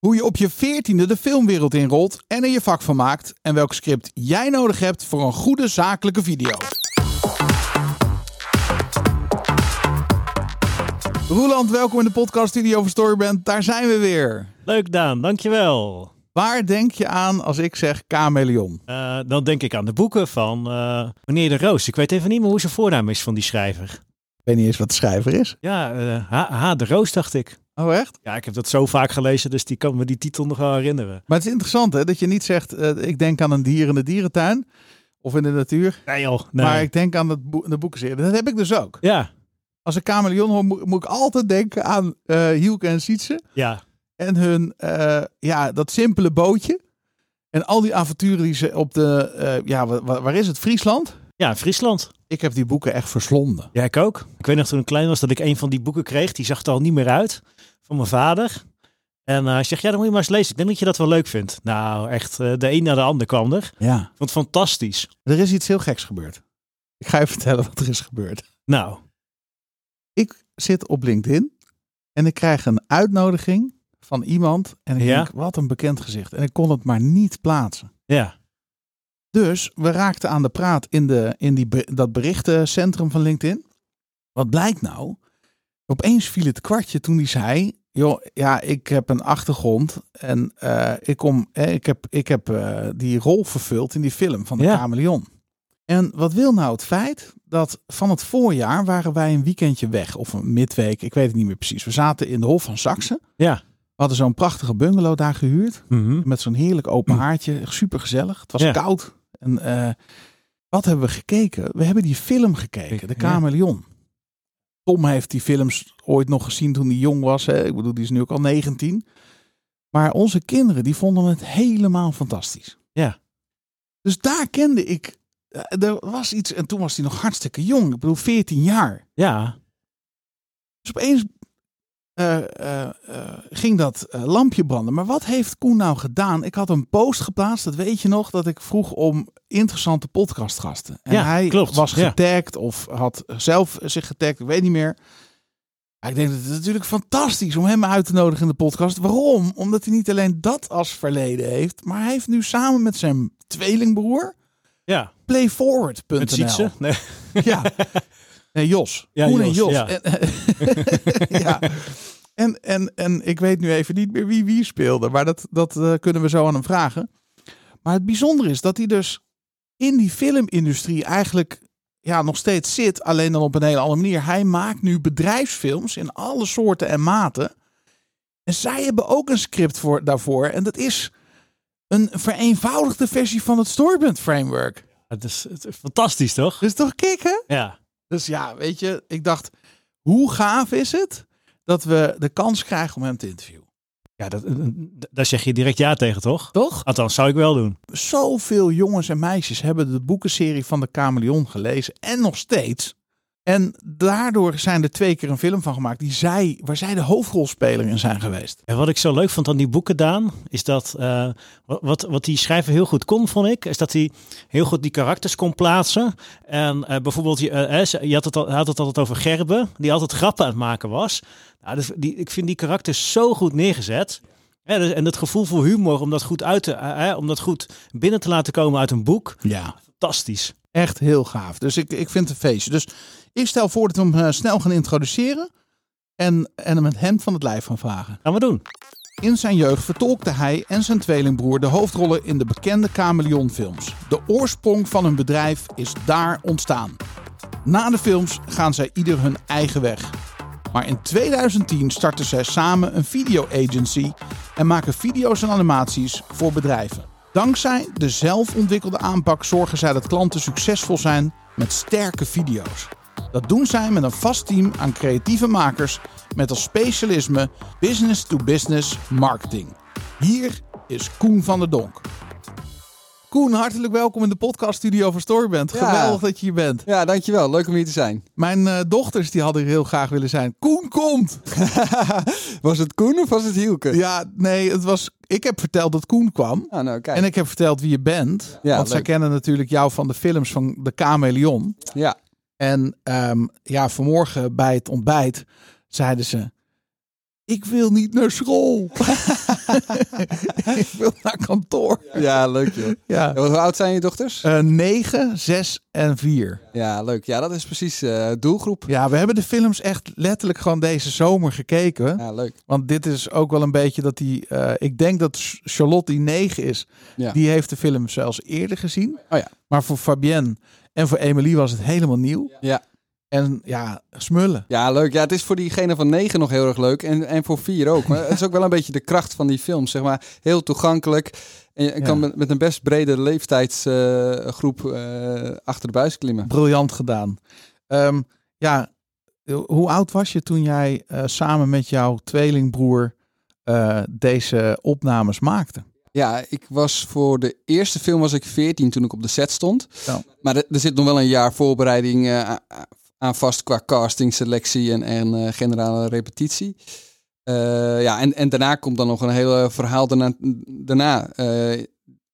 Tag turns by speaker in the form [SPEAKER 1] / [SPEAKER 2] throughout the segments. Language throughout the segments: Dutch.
[SPEAKER 1] Hoe je op je veertiende de filmwereld inrolt en er je vak van maakt. En welk script jij nodig hebt voor een goede zakelijke video. Roeland, welkom in de podcast Studio van Storyband. Daar zijn we weer.
[SPEAKER 2] Leuk Daan, dankjewel.
[SPEAKER 1] Waar denk je aan als ik zeg chameleon?
[SPEAKER 2] Uh, dan denk ik aan de boeken van uh, meneer de Roos. Ik weet even niet meer hoe zijn voornaam is van die schrijver.
[SPEAKER 1] Ik weet niet eens wat de schrijver is.
[SPEAKER 2] Ja, uh, H. H. de Roos dacht ik.
[SPEAKER 1] Oh echt?
[SPEAKER 2] Ja, ik heb dat zo vaak gelezen, dus die kan me die titel nog wel herinneren.
[SPEAKER 1] Maar het is interessant hè, dat je niet zegt, ik denk aan een dier in de dierentuin. Of in de natuur.
[SPEAKER 2] Nee joh, nee.
[SPEAKER 1] Maar ik denk aan het bo de boekenserie. Dat heb ik dus ook.
[SPEAKER 2] Ja.
[SPEAKER 1] Als ik chameleon hoor, moet, moet ik altijd denken aan Hielke en Sietse.
[SPEAKER 2] Ja.
[SPEAKER 1] En hun, uh, ja, dat simpele bootje. En al die avonturen die ze op de, uh, ja, waar, waar, is het? Friesland?
[SPEAKER 2] Ja, Friesland.
[SPEAKER 1] Ik heb die boeken echt verslonden.
[SPEAKER 2] Ja, ik ook. Ik weet nog toen ik klein was dat ik een van die boeken kreeg. Die zag er al niet meer uit. Van mijn vader. En uh, hij zegt, ja, dan moet je maar eens lezen. Ik denk dat je dat wel leuk vindt. Nou, echt, de een na de ander kwam er.
[SPEAKER 1] Ja.
[SPEAKER 2] Vond het fantastisch.
[SPEAKER 1] Er is iets heel geks gebeurd. Ik ga je vertellen wat er is gebeurd.
[SPEAKER 2] Nou.
[SPEAKER 1] Ik zit op LinkedIn en ik krijg een uitnodiging van iemand. En ik
[SPEAKER 2] ja?
[SPEAKER 1] denk, wat een bekend gezicht. En ik kon het maar niet plaatsen.
[SPEAKER 2] Ja.
[SPEAKER 1] Dus we raakten aan de praat in, de, in die, dat berichtencentrum van LinkedIn. Wat blijkt nou? Opeens viel het kwartje toen hij zei... joh, ja, ik heb een achtergrond en uh, ik, kom, eh, ik heb, ik heb uh, die rol vervuld in die film van de
[SPEAKER 2] Ja.
[SPEAKER 1] chameleon. En wat wil nou het feit dat van het voorjaar waren wij een weekendje weg. Of een midweek, ik weet het niet meer precies. We zaten in de Hof van Saxe.
[SPEAKER 2] Ja.
[SPEAKER 1] We hadden zo'n prachtige bungalow daar gehuurd.
[SPEAKER 2] Mhm.
[SPEAKER 1] Met zo'n heerlijk open haartje. Super gezellig. Het was
[SPEAKER 2] Ja.
[SPEAKER 1] koud. En eh, wat hebben we gekeken? We hebben die film gekeken. De
[SPEAKER 2] Ja.
[SPEAKER 1] Chameleon. Tom heeft die films ooit nog gezien toen hij jong was. Hè? Ik bedoel, die is nu ook al 19. Maar onze kinderen, die vonden het helemaal fantastisch.
[SPEAKER 2] Ja.
[SPEAKER 1] Dus daar kende ik... eh, Er was iets, en toen was hij nog hartstikke jong. Ik bedoel, 14 jaar.
[SPEAKER 2] Ja.
[SPEAKER 1] Dus opeens eh, eh, eh, ging dat lampje branden. Maar wat heeft Koen nou gedaan? Ik had een post geplaatst, dat weet je nog, dat ik vroeg om interessante podcastgasten. En
[SPEAKER 2] Ja,
[SPEAKER 1] hij
[SPEAKER 2] klopt,
[SPEAKER 1] was
[SPEAKER 2] ja.
[SPEAKER 1] getagd of had zelf zich getagd, ik weet niet meer. Maar ik denk dat het natuurlijk fantastisch om hem uit te nodigen in de podcast. Waarom? Omdat hij niet alleen dat als verleden heeft, maar hij heeft nu samen met zijn tweelingbroer
[SPEAKER 2] Ja.
[SPEAKER 1] playforward.nl.
[SPEAKER 2] Nee.
[SPEAKER 1] Ja. Nee, Jos.
[SPEAKER 2] Ja,
[SPEAKER 1] Koen en
[SPEAKER 2] Jos,
[SPEAKER 1] Jos.
[SPEAKER 2] ja.
[SPEAKER 1] En, ja. En, en, en ik weet nu even niet meer wie wie speelde. Maar dat, dat eh, kunnen we zo aan hem vragen. Maar het bijzondere is dat hij dus in die filmindustrie eigenlijk ja, nog steeds zit. Alleen dan op een hele andere manier. Hij maakt nu bedrijfsfilms in alle soorten en maten. En zij hebben ook een script voor, daarvoor. En dat is een vereenvoudigde versie van het Storyboard Framework.
[SPEAKER 2] Het is, het is fantastisch, toch?
[SPEAKER 1] Dus toch kicken?
[SPEAKER 2] Ja.
[SPEAKER 1] Dus ja, weet je, ik dacht, hoe gaaf is het dat we de kans krijgen om hem te interviewen?
[SPEAKER 2] Ja, dat, daar zeg je direct ja tegen, toch?
[SPEAKER 1] Toch?
[SPEAKER 2] Althans, zou ik wel doen.
[SPEAKER 1] Zoveel jongens en meisjes hebben de boekenserie van de Chameleon gelezen en nog steeds. En daardoor zijn er twee keer een film van gemaakt die zij, waar zij de hoofdrolspeler in zijn geweest.
[SPEAKER 2] En wat ik zo leuk vond aan die boeken, Daan, is dat uh, wat, wat die schrijver heel goed kon, vond ik, is dat hij heel goed die karakters kon plaatsen. En uh, bijvoorbeeld, je, uh, je had het, al, had het altijd over Gerben, die altijd grappen aan het maken was. Nou, dus die, ik vind die karakters zo goed neergezet. Dus, en het gevoel voor humor om dat goed uit te, om dat goed binnen te laten komen uit een boek.
[SPEAKER 1] Ja.
[SPEAKER 2] Fantastisch.
[SPEAKER 1] Echt heel gaaf. Dus ik, ik vind het een feestje. Dus ik stel voor dat we hem uh, snel gaan introduceren. En, en hem het hemd van het lijf gaan vragen.
[SPEAKER 2] Gaan we doen.
[SPEAKER 1] In zijn jeugd vertolkte hij en zijn tweelingbroer de hoofdrollen in de bekende Chameleon-films. De oorsprong van hun bedrijf is daar ontstaan. Na de films gaan zij ieder hun eigen weg. Maar in 2010 starten zij samen een video-agency en maken video's en animaties voor bedrijven. Dankzij de zelfontwikkelde aanpak zorgen zij dat klanten succesvol zijn met sterke video's. Dat doen zij met een vast team aan creatieve makers met als specialisme business-to-business marketing. Hier is Koen van der Donk. Koen, hartelijk welkom in de podcaststudio van Storyband.
[SPEAKER 3] Ja.
[SPEAKER 1] Geweldig dat je hier bent.
[SPEAKER 3] Ja, dankjewel. Leuk om hier te zijn.
[SPEAKER 1] Mijn eh, dochters die hadden heel graag willen zijn. Koen komt!
[SPEAKER 3] was het Koen of was het Hielke?
[SPEAKER 1] Ja, nee, het was. Ik heb verteld dat Koen kwam.
[SPEAKER 3] Ah, nou, kijk.
[SPEAKER 1] En ik heb verteld wie je bent.
[SPEAKER 3] Ja,
[SPEAKER 1] want zij kennen natuurlijk jou van de films van de Chameleon.
[SPEAKER 3] Ja.
[SPEAKER 1] En ehm, ja, vanmorgen bij het ontbijt zeiden ze: Ik wil niet naar school. ik wil naar kantoor.
[SPEAKER 3] Ja, leuk joh.
[SPEAKER 1] Ja.
[SPEAKER 3] Hoe oud zijn je dochters?
[SPEAKER 1] Eh 9, 6 en 4.
[SPEAKER 3] Ja, leuk. Ja, dat is precies eh doelgroep.
[SPEAKER 1] Ja, we hebben de films echt letterlijk gewoon deze zomer gekeken.
[SPEAKER 3] Ja, leuk.
[SPEAKER 1] Want dit is ook wel een beetje dat die. eh, ik denk dat Charlotte die 9 is.
[SPEAKER 3] Ja.
[SPEAKER 1] Die heeft de film zelfs eerder gezien.
[SPEAKER 3] Oh ja.
[SPEAKER 1] Maar voor Fabienne en voor Emily was het helemaal nieuw.
[SPEAKER 3] Ja.
[SPEAKER 1] En ja, smullen.
[SPEAKER 3] Ja, leuk. Ja, het is voor diegene van negen nog heel erg leuk. En, en voor vier ook. Maar het is ook wel een beetje de kracht van die films. Zeg maar, heel toegankelijk. En je
[SPEAKER 1] Ja.
[SPEAKER 3] kan met, met een best brede leeftijdsgroep eh, achter de buis klimmen.
[SPEAKER 1] Briljant gedaan. Ehm, ja, hoe oud was je toen jij eh, samen met jouw tweelingbroer eh, deze opnames maakte?
[SPEAKER 3] Ja, ik was voor de eerste film was ik 14 toen ik op de set stond.
[SPEAKER 1] Ja.
[SPEAKER 3] Maar er, er zit nog wel een jaar voorbereiding eh, aan vast qua casting, selectie en, en eh, generale repetitie. Eh, ja, en, en daarna komt dan nog een hele verhaal daarna. daarna.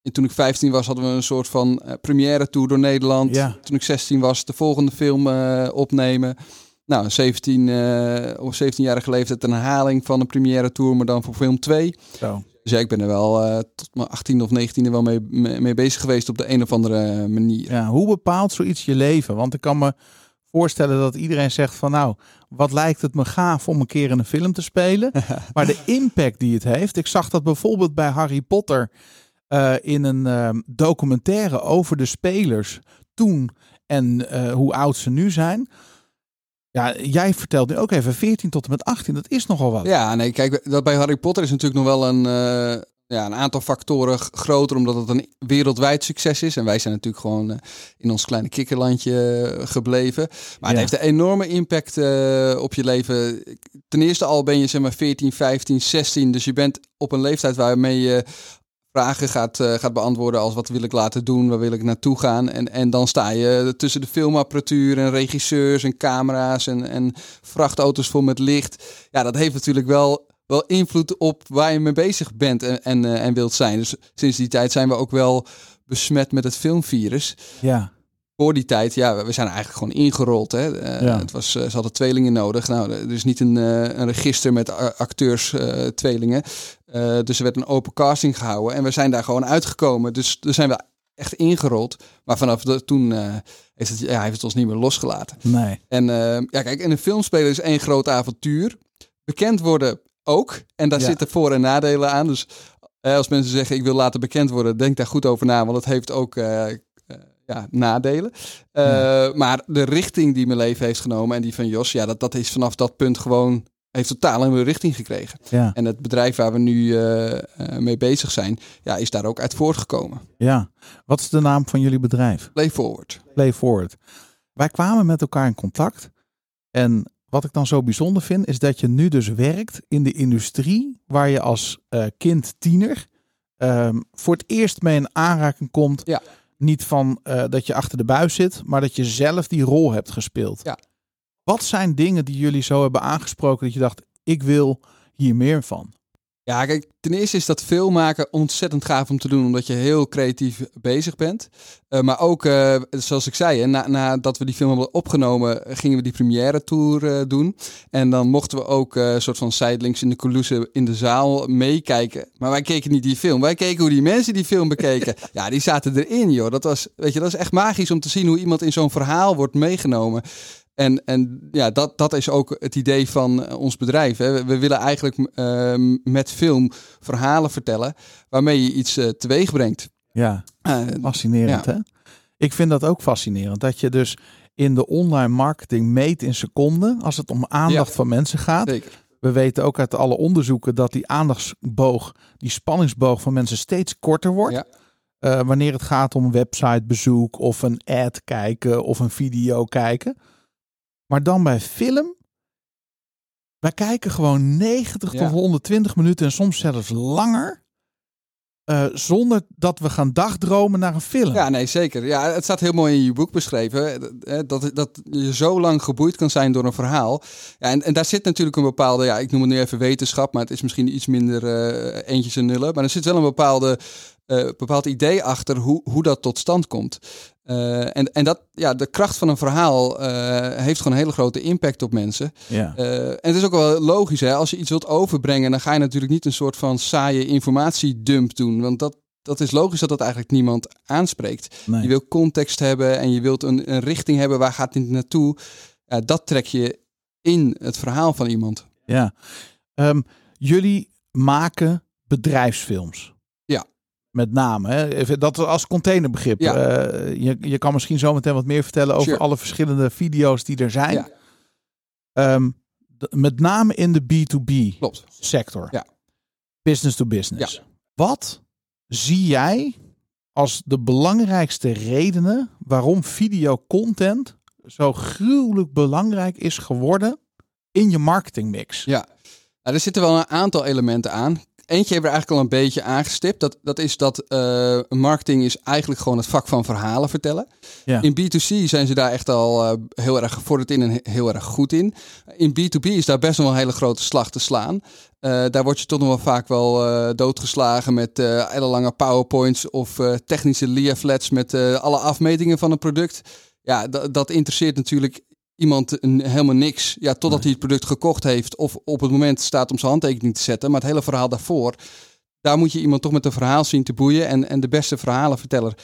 [SPEAKER 3] En toen ik 15 was, hadden we een soort van première tour door Nederland.
[SPEAKER 1] Ja.
[SPEAKER 3] Toen ik 16 was, de volgende film opnemen. Nou, 17, eh of 17-jarige leeftijd een herhaling van een première tour, maar dan voor film 2.
[SPEAKER 1] Zo.
[SPEAKER 3] Dus ja, ik ben er wel eh, tot mijn 18e of 19e wel mee, mee, bezig geweest op de een of andere manier.
[SPEAKER 1] Ja, hoe bepaalt zoiets je leven? Want ik kan me voorstellen dat iedereen zegt van nou, wat lijkt het me gaaf om een keer in een film te spelen. maar de impact die het heeft. Ik zag dat bijvoorbeeld bij Harry Potter eh, in een eh, documentaire over de spelers toen en eh, hoe oud ze nu zijn. Ja, jij vertelt nu ook even 14 tot en met 18. Dat is nogal wat.
[SPEAKER 3] Ja, nee, kijk, dat bij Harry Potter is natuurlijk nog wel een, eh, ja, een aantal factoren groter, omdat het een wereldwijd succes is. En wij zijn natuurlijk gewoon eh, in ons kleine kikkerlandje eh, gebleven. Maar
[SPEAKER 1] Ja.
[SPEAKER 3] het heeft een enorme impact op je leven. Ten eerste al ben je zeg maar 14, 15, 16. Dus je bent op een leeftijd waarmee je vragen gaat, eh, gaat beantwoorden als wat wil ik laten doen, waar wil ik naartoe gaan. En, en dan sta je tussen de filmapparatuur en regisseurs en camera's en, en vrachtauto's vol met licht. Ja, dat heeft natuurlijk wel, wel invloed op waar je mee bezig bent en, en, eh, en wilt zijn. Dus sinds die tijd zijn we ook wel besmet met het filmvirus.
[SPEAKER 1] Ja.
[SPEAKER 3] Voor die tijd, ja, we zijn eigenlijk gewoon ingerold. Hè. Eh,
[SPEAKER 1] Ja.
[SPEAKER 3] het was, ze hadden tweelingen nodig. Nou, er is niet een, een register met acteurs eh, tweelingen. Eh, dus er werd een open casting gehouden. En we zijn daar gewoon uitgekomen. Dus daar zijn we echt ingerold. Maar vanaf de, toen eh, heeft het, ja, hij heeft het ons niet meer losgelaten.
[SPEAKER 1] Nee.
[SPEAKER 3] En eh, ja, kijk, in een filmspeler is één groot avontuur. Bekend worden ook. En daar
[SPEAKER 1] Ja.
[SPEAKER 3] zitten voor- en nadelen aan. Dus als mensen zeggen ik wil laten bekend worden, denk daar goed over na. Want het heeft ook ja, nadelen. Maar de richting die mijn leven heeft genomen en die van Jos, ja, dat, dat is vanaf dat punt gewoon, heeft totaal een nieuwe richting gekregen.
[SPEAKER 1] Ja.
[SPEAKER 3] En het bedrijf waar we nu eh, eh, mee bezig zijn, ja, is daar ook uit voortgekomen.
[SPEAKER 1] ja. Wat is de naam van jullie bedrijf?
[SPEAKER 3] Play forward.
[SPEAKER 1] Play Forward. Wij kwamen met elkaar in contact. En wat ik dan zo bijzonder vind, is dat je nu dus werkt in de industrie waar je als eh, kind tiener ehm, voor het eerst mee in aanraking komt.
[SPEAKER 3] Ja.
[SPEAKER 1] Niet van dat je achter de buis zit, maar dat je zelf die rol hebt gespeeld.
[SPEAKER 3] Ja.
[SPEAKER 1] Wat zijn dingen die jullie zo hebben aangesproken dat je dacht, ik wil hier meer van?
[SPEAKER 3] Ja, kijk, ten eerste is dat filmmaken ontzettend gaaf om te doen, omdat je heel creatief bezig bent. Eh, maar ook, eh, zoals ik zei, hè, na, nadat we die film hebben opgenomen, gingen we die première tour eh, doen. En dan mochten we ook een soort van zijdelings in de coulissen in de zaal meekijken. Maar wij keken niet die film, wij keken hoe die mensen die film bekeken. ja, die zaten erin, joh. Dat was, weet je, dat is echt magisch om te zien hoe iemand in zo'n verhaal wordt meegenomen. En, en ja, dat, dat is ook het idee van eh, ons bedrijf. Hè. We, willen eigenlijk ehm, met film verhalen vertellen waarmee je iets eh, teweeg brengt.
[SPEAKER 1] Ja,
[SPEAKER 3] Eh,
[SPEAKER 1] fascinerend
[SPEAKER 3] Ja.
[SPEAKER 1] hè? Ik vind dat ook fascinerend. Dat je dus in de online marketing meet in seconden als het om aandacht
[SPEAKER 3] Ja.
[SPEAKER 1] van mensen gaat.
[SPEAKER 3] zeker.
[SPEAKER 1] We weten ook uit alle onderzoeken dat die aandachtsboog, die spanningsboog van mensen steeds korter wordt.
[SPEAKER 3] Ja.
[SPEAKER 1] Wanneer het gaat om websitebezoek of een ad kijken of een video kijken. Maar dan bij film. Wij kijken gewoon 90
[SPEAKER 3] Ja.
[SPEAKER 1] tot 120 minuten en soms zelfs langer. eh, zonder dat we gaan dagdromen naar een film.
[SPEAKER 3] Ja, nee, zeker. Ja, het staat heel mooi in je boek beschreven. Dat, dat je zo lang geboeid kan zijn door een verhaal. Ja, en, en daar zit natuurlijk een bepaalde, ja, ik noem het nu even wetenschap, maar het is misschien iets minder eh, eentjes en nullen. Maar er zit wel een bepaalde, eh, bepaald idee achter hoe, hoe dat tot stand komt. Eh, en en dat, ja, de kracht van een verhaal eh, heeft gewoon een hele grote impact op mensen.
[SPEAKER 1] Ja.
[SPEAKER 3] Eh, en het is ook wel logisch, hè? als je iets wilt overbrengen, dan ga je natuurlijk niet een soort van saaie informatiedump doen. Want dat, dat is logisch dat dat eigenlijk niemand aanspreekt.
[SPEAKER 1] Nee.
[SPEAKER 3] Je wil context hebben en je wilt een, een richting hebben, waar gaat dit naartoe? Dat trek je in het verhaal van iemand.
[SPEAKER 1] Ja. Ehm, jullie maken bedrijfsfilms. Met name. Hè? Dat als containerbegrip.
[SPEAKER 3] Ja.
[SPEAKER 1] Eh, je, je kan misschien zo meteen wat meer vertellen over
[SPEAKER 3] Sure.
[SPEAKER 1] alle verschillende video's die er zijn.
[SPEAKER 3] Ja.
[SPEAKER 1] Ehm, met name in de B2B
[SPEAKER 3] Klopt.
[SPEAKER 1] sector.
[SPEAKER 3] Ja.
[SPEAKER 1] Business to business. Wat zie jij als de belangrijkste redenen waarom videocontent zo gruwelijk belangrijk is geworden in je marketingmix?
[SPEAKER 3] Ja. Nou, er zitten wel een aantal elementen aan. Eentje hebben we eigenlijk al een beetje aangestipt. Dat, dat is dat eh, marketing is eigenlijk gewoon het vak van verhalen vertellen.
[SPEAKER 1] Ja.
[SPEAKER 3] In B2C zijn ze daar echt al eh, heel erg gevorderd in en he- heel erg goed in. In B2B is daar best wel een hele grote slag te slaan. Eh, daar word je toch nog wel vaak wel doodgeslagen met eh hele lange powerpoints of technische leaflets met alle afmetingen van een product. Ja, dat interesseert natuurlijk iemand een- helemaal niks. Ja, totdat hij het product gekocht heeft of op het moment staat om zijn handtekening te zetten. Maar het hele verhaal daarvoor, daar moet je iemand toch met een verhaal zien te boeien. En, en de beste verhalenverteller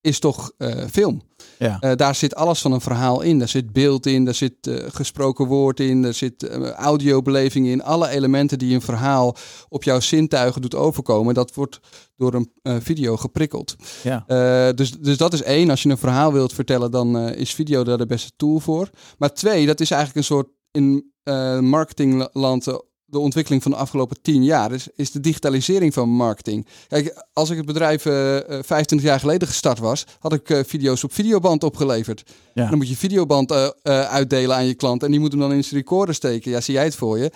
[SPEAKER 3] is toch eh, film.
[SPEAKER 1] Ja.
[SPEAKER 3] Eh, daar zit alles van een verhaal in. Daar zit beeld in, daar zit eh, gesproken woord in, daar zit eh, audiobeleving in. Alle elementen die een verhaal op jouw zintuigen doet overkomen, dat wordt door een video geprikkeld.
[SPEAKER 1] Ja.
[SPEAKER 3] Dus, dus dat is één. Als je een verhaal wilt vertellen, dan is video daar de beste tool voor. Maar twee, dat is eigenlijk een soort in marketingland eh, de ontwikkeling van de afgelopen tien jaar is, is de digitalisering van marketing. Kijk, als ik het bedrijf eh, eh, 25 jaar geleden gestart was, had ik eh, video's op videoband opgeleverd.
[SPEAKER 1] Ja.
[SPEAKER 3] Dan moet je videoband eh, eh, uitdelen aan je klant en die moet hem dan in zijn recorder steken. Ja, zie jij het voor je?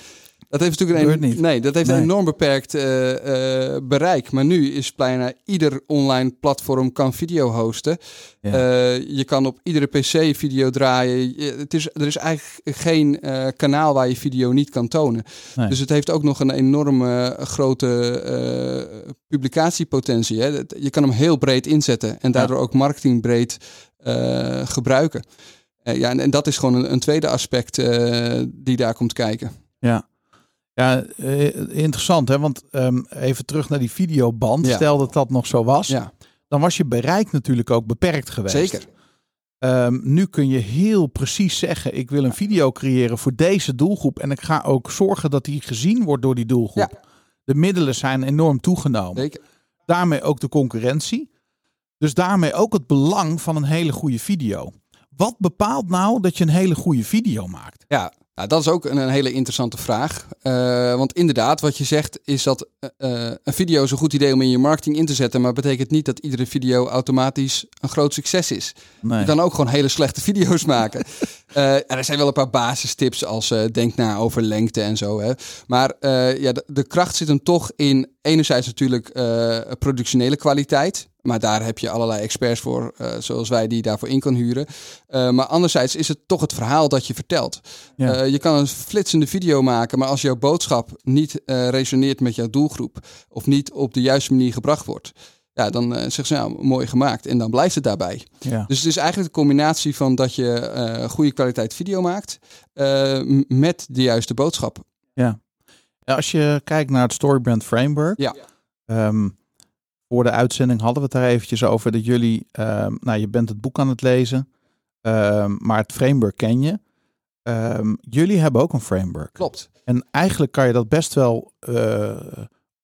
[SPEAKER 3] Dat heeft natuurlijk een. Nee, dat heeft
[SPEAKER 1] Nee.
[SPEAKER 3] een enorm beperkt eh, eh, bereik. Maar nu is bijna ieder online platform kan video hosten.
[SPEAKER 1] Ja.
[SPEAKER 3] Eh, je kan op iedere PC video draaien. Je- Het is, er is eigenlijk geen kanaal waar je video niet kan tonen.
[SPEAKER 1] Nee.
[SPEAKER 3] Dus het heeft ook nog een enorme grote publicatiepotentie. Hè. Je kan hem heel breed inzetten en daardoor ook marketingbreed gebruiken. Ja, en, en dat is gewoon een, een tweede aspect die daar komt kijken.
[SPEAKER 1] Ja, ja eh, interessant hè, want ehm, even terug naar die videoband.
[SPEAKER 3] Ja.
[SPEAKER 1] Stel dat dat nog zo was,
[SPEAKER 3] Ja,
[SPEAKER 1] dan was je bereik natuurlijk ook beperkt geweest.
[SPEAKER 3] zeker.
[SPEAKER 1] Ehm, nu kun je heel precies zeggen, ik wil een video creëren voor deze doelgroep en ik ga ook zorgen dat die gezien wordt door die doelgroep. De middelen zijn enorm toegenomen.
[SPEAKER 3] zeker.
[SPEAKER 1] Daarmee ook de concurrentie. Dus daarmee ook het belang van een hele goede video. Wat bepaalt nou dat je een hele goede video maakt?
[SPEAKER 3] Ja, nou, dat is ook een, een hele interessante vraag. Eh, want inderdaad, wat je zegt is dat eh, eh, een video is een goed idee om in je marketing in te zetten. Maar betekent niet dat iedere video automatisch een groot succes is.
[SPEAKER 1] Nee.
[SPEAKER 3] Je kan ook gewoon hele slechte video's maken. En er zijn wel een paar basistips als denk na over lengte en zo. Hè. Maar ja, de, de kracht zit hem toch in enerzijds natuurlijk eh, productionele kwaliteit. Maar daar heb je allerlei experts voor, eh, zoals wij, die je daarvoor in kan huren. Eh, maar anderzijds is het toch het verhaal dat je vertelt.
[SPEAKER 1] Ja.
[SPEAKER 3] Je kan een flitsende video maken, maar als jouw boodschap niet resoneert met jouw doelgroep of niet op de juiste manier gebracht wordt, ja, dan eh zeg ze nou mooi gemaakt en dan blijft het daarbij.
[SPEAKER 1] ja.
[SPEAKER 3] Dus het is eigenlijk de combinatie van dat je goede kwaliteit video maakt met de juiste boodschap.
[SPEAKER 1] Ja, Als je kijkt naar het Storybrand Framework.
[SPEAKER 3] Ja.
[SPEAKER 1] ehm, voor de uitzending hadden we het daar eventjes over dat jullie, ehm, nou je bent het boek aan het lezen, ehm, maar het framework ken je. Jullie hebben ook een framework.
[SPEAKER 3] Klopt.
[SPEAKER 1] En eigenlijk kan je dat best wel eh,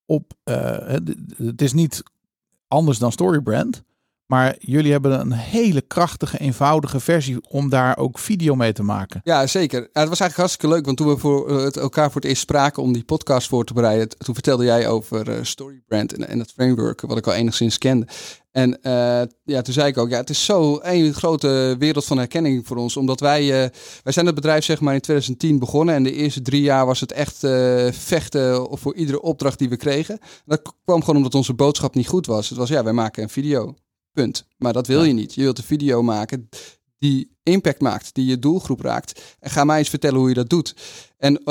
[SPEAKER 1] op. eh, het- het is niet anders dan Storybrand. Maar jullie hebben een hele krachtige, eenvoudige versie om daar ook video mee te maken.
[SPEAKER 3] Ja, zeker. Het was eigenlijk hartstikke leuk, want toen we voor eh, het elkaar voor het eerst spraken om die podcast voor te bereiden, toen vertelde jij over eh, Storybrand en, en dat framework, wat ik al enigszins kende. En eh, ja, toen zei ik ook, ja, het is zo een grote wereld van herkenning voor ons, omdat wij, eh, wij zijn het bedrijf zeg maar in 2010 begonnen en de eerste drie jaar was het echt eh, vechten voor iedere opdracht die we kregen. Dat kwam gewoon omdat onze boodschap niet goed was. Het was, ja, wij maken een video. Punt. Maar dat wil je niet. Je wilt een video maken die impact maakt, die je doelgroep raakt. En ga mij eens vertellen hoe je dat doet. En eh,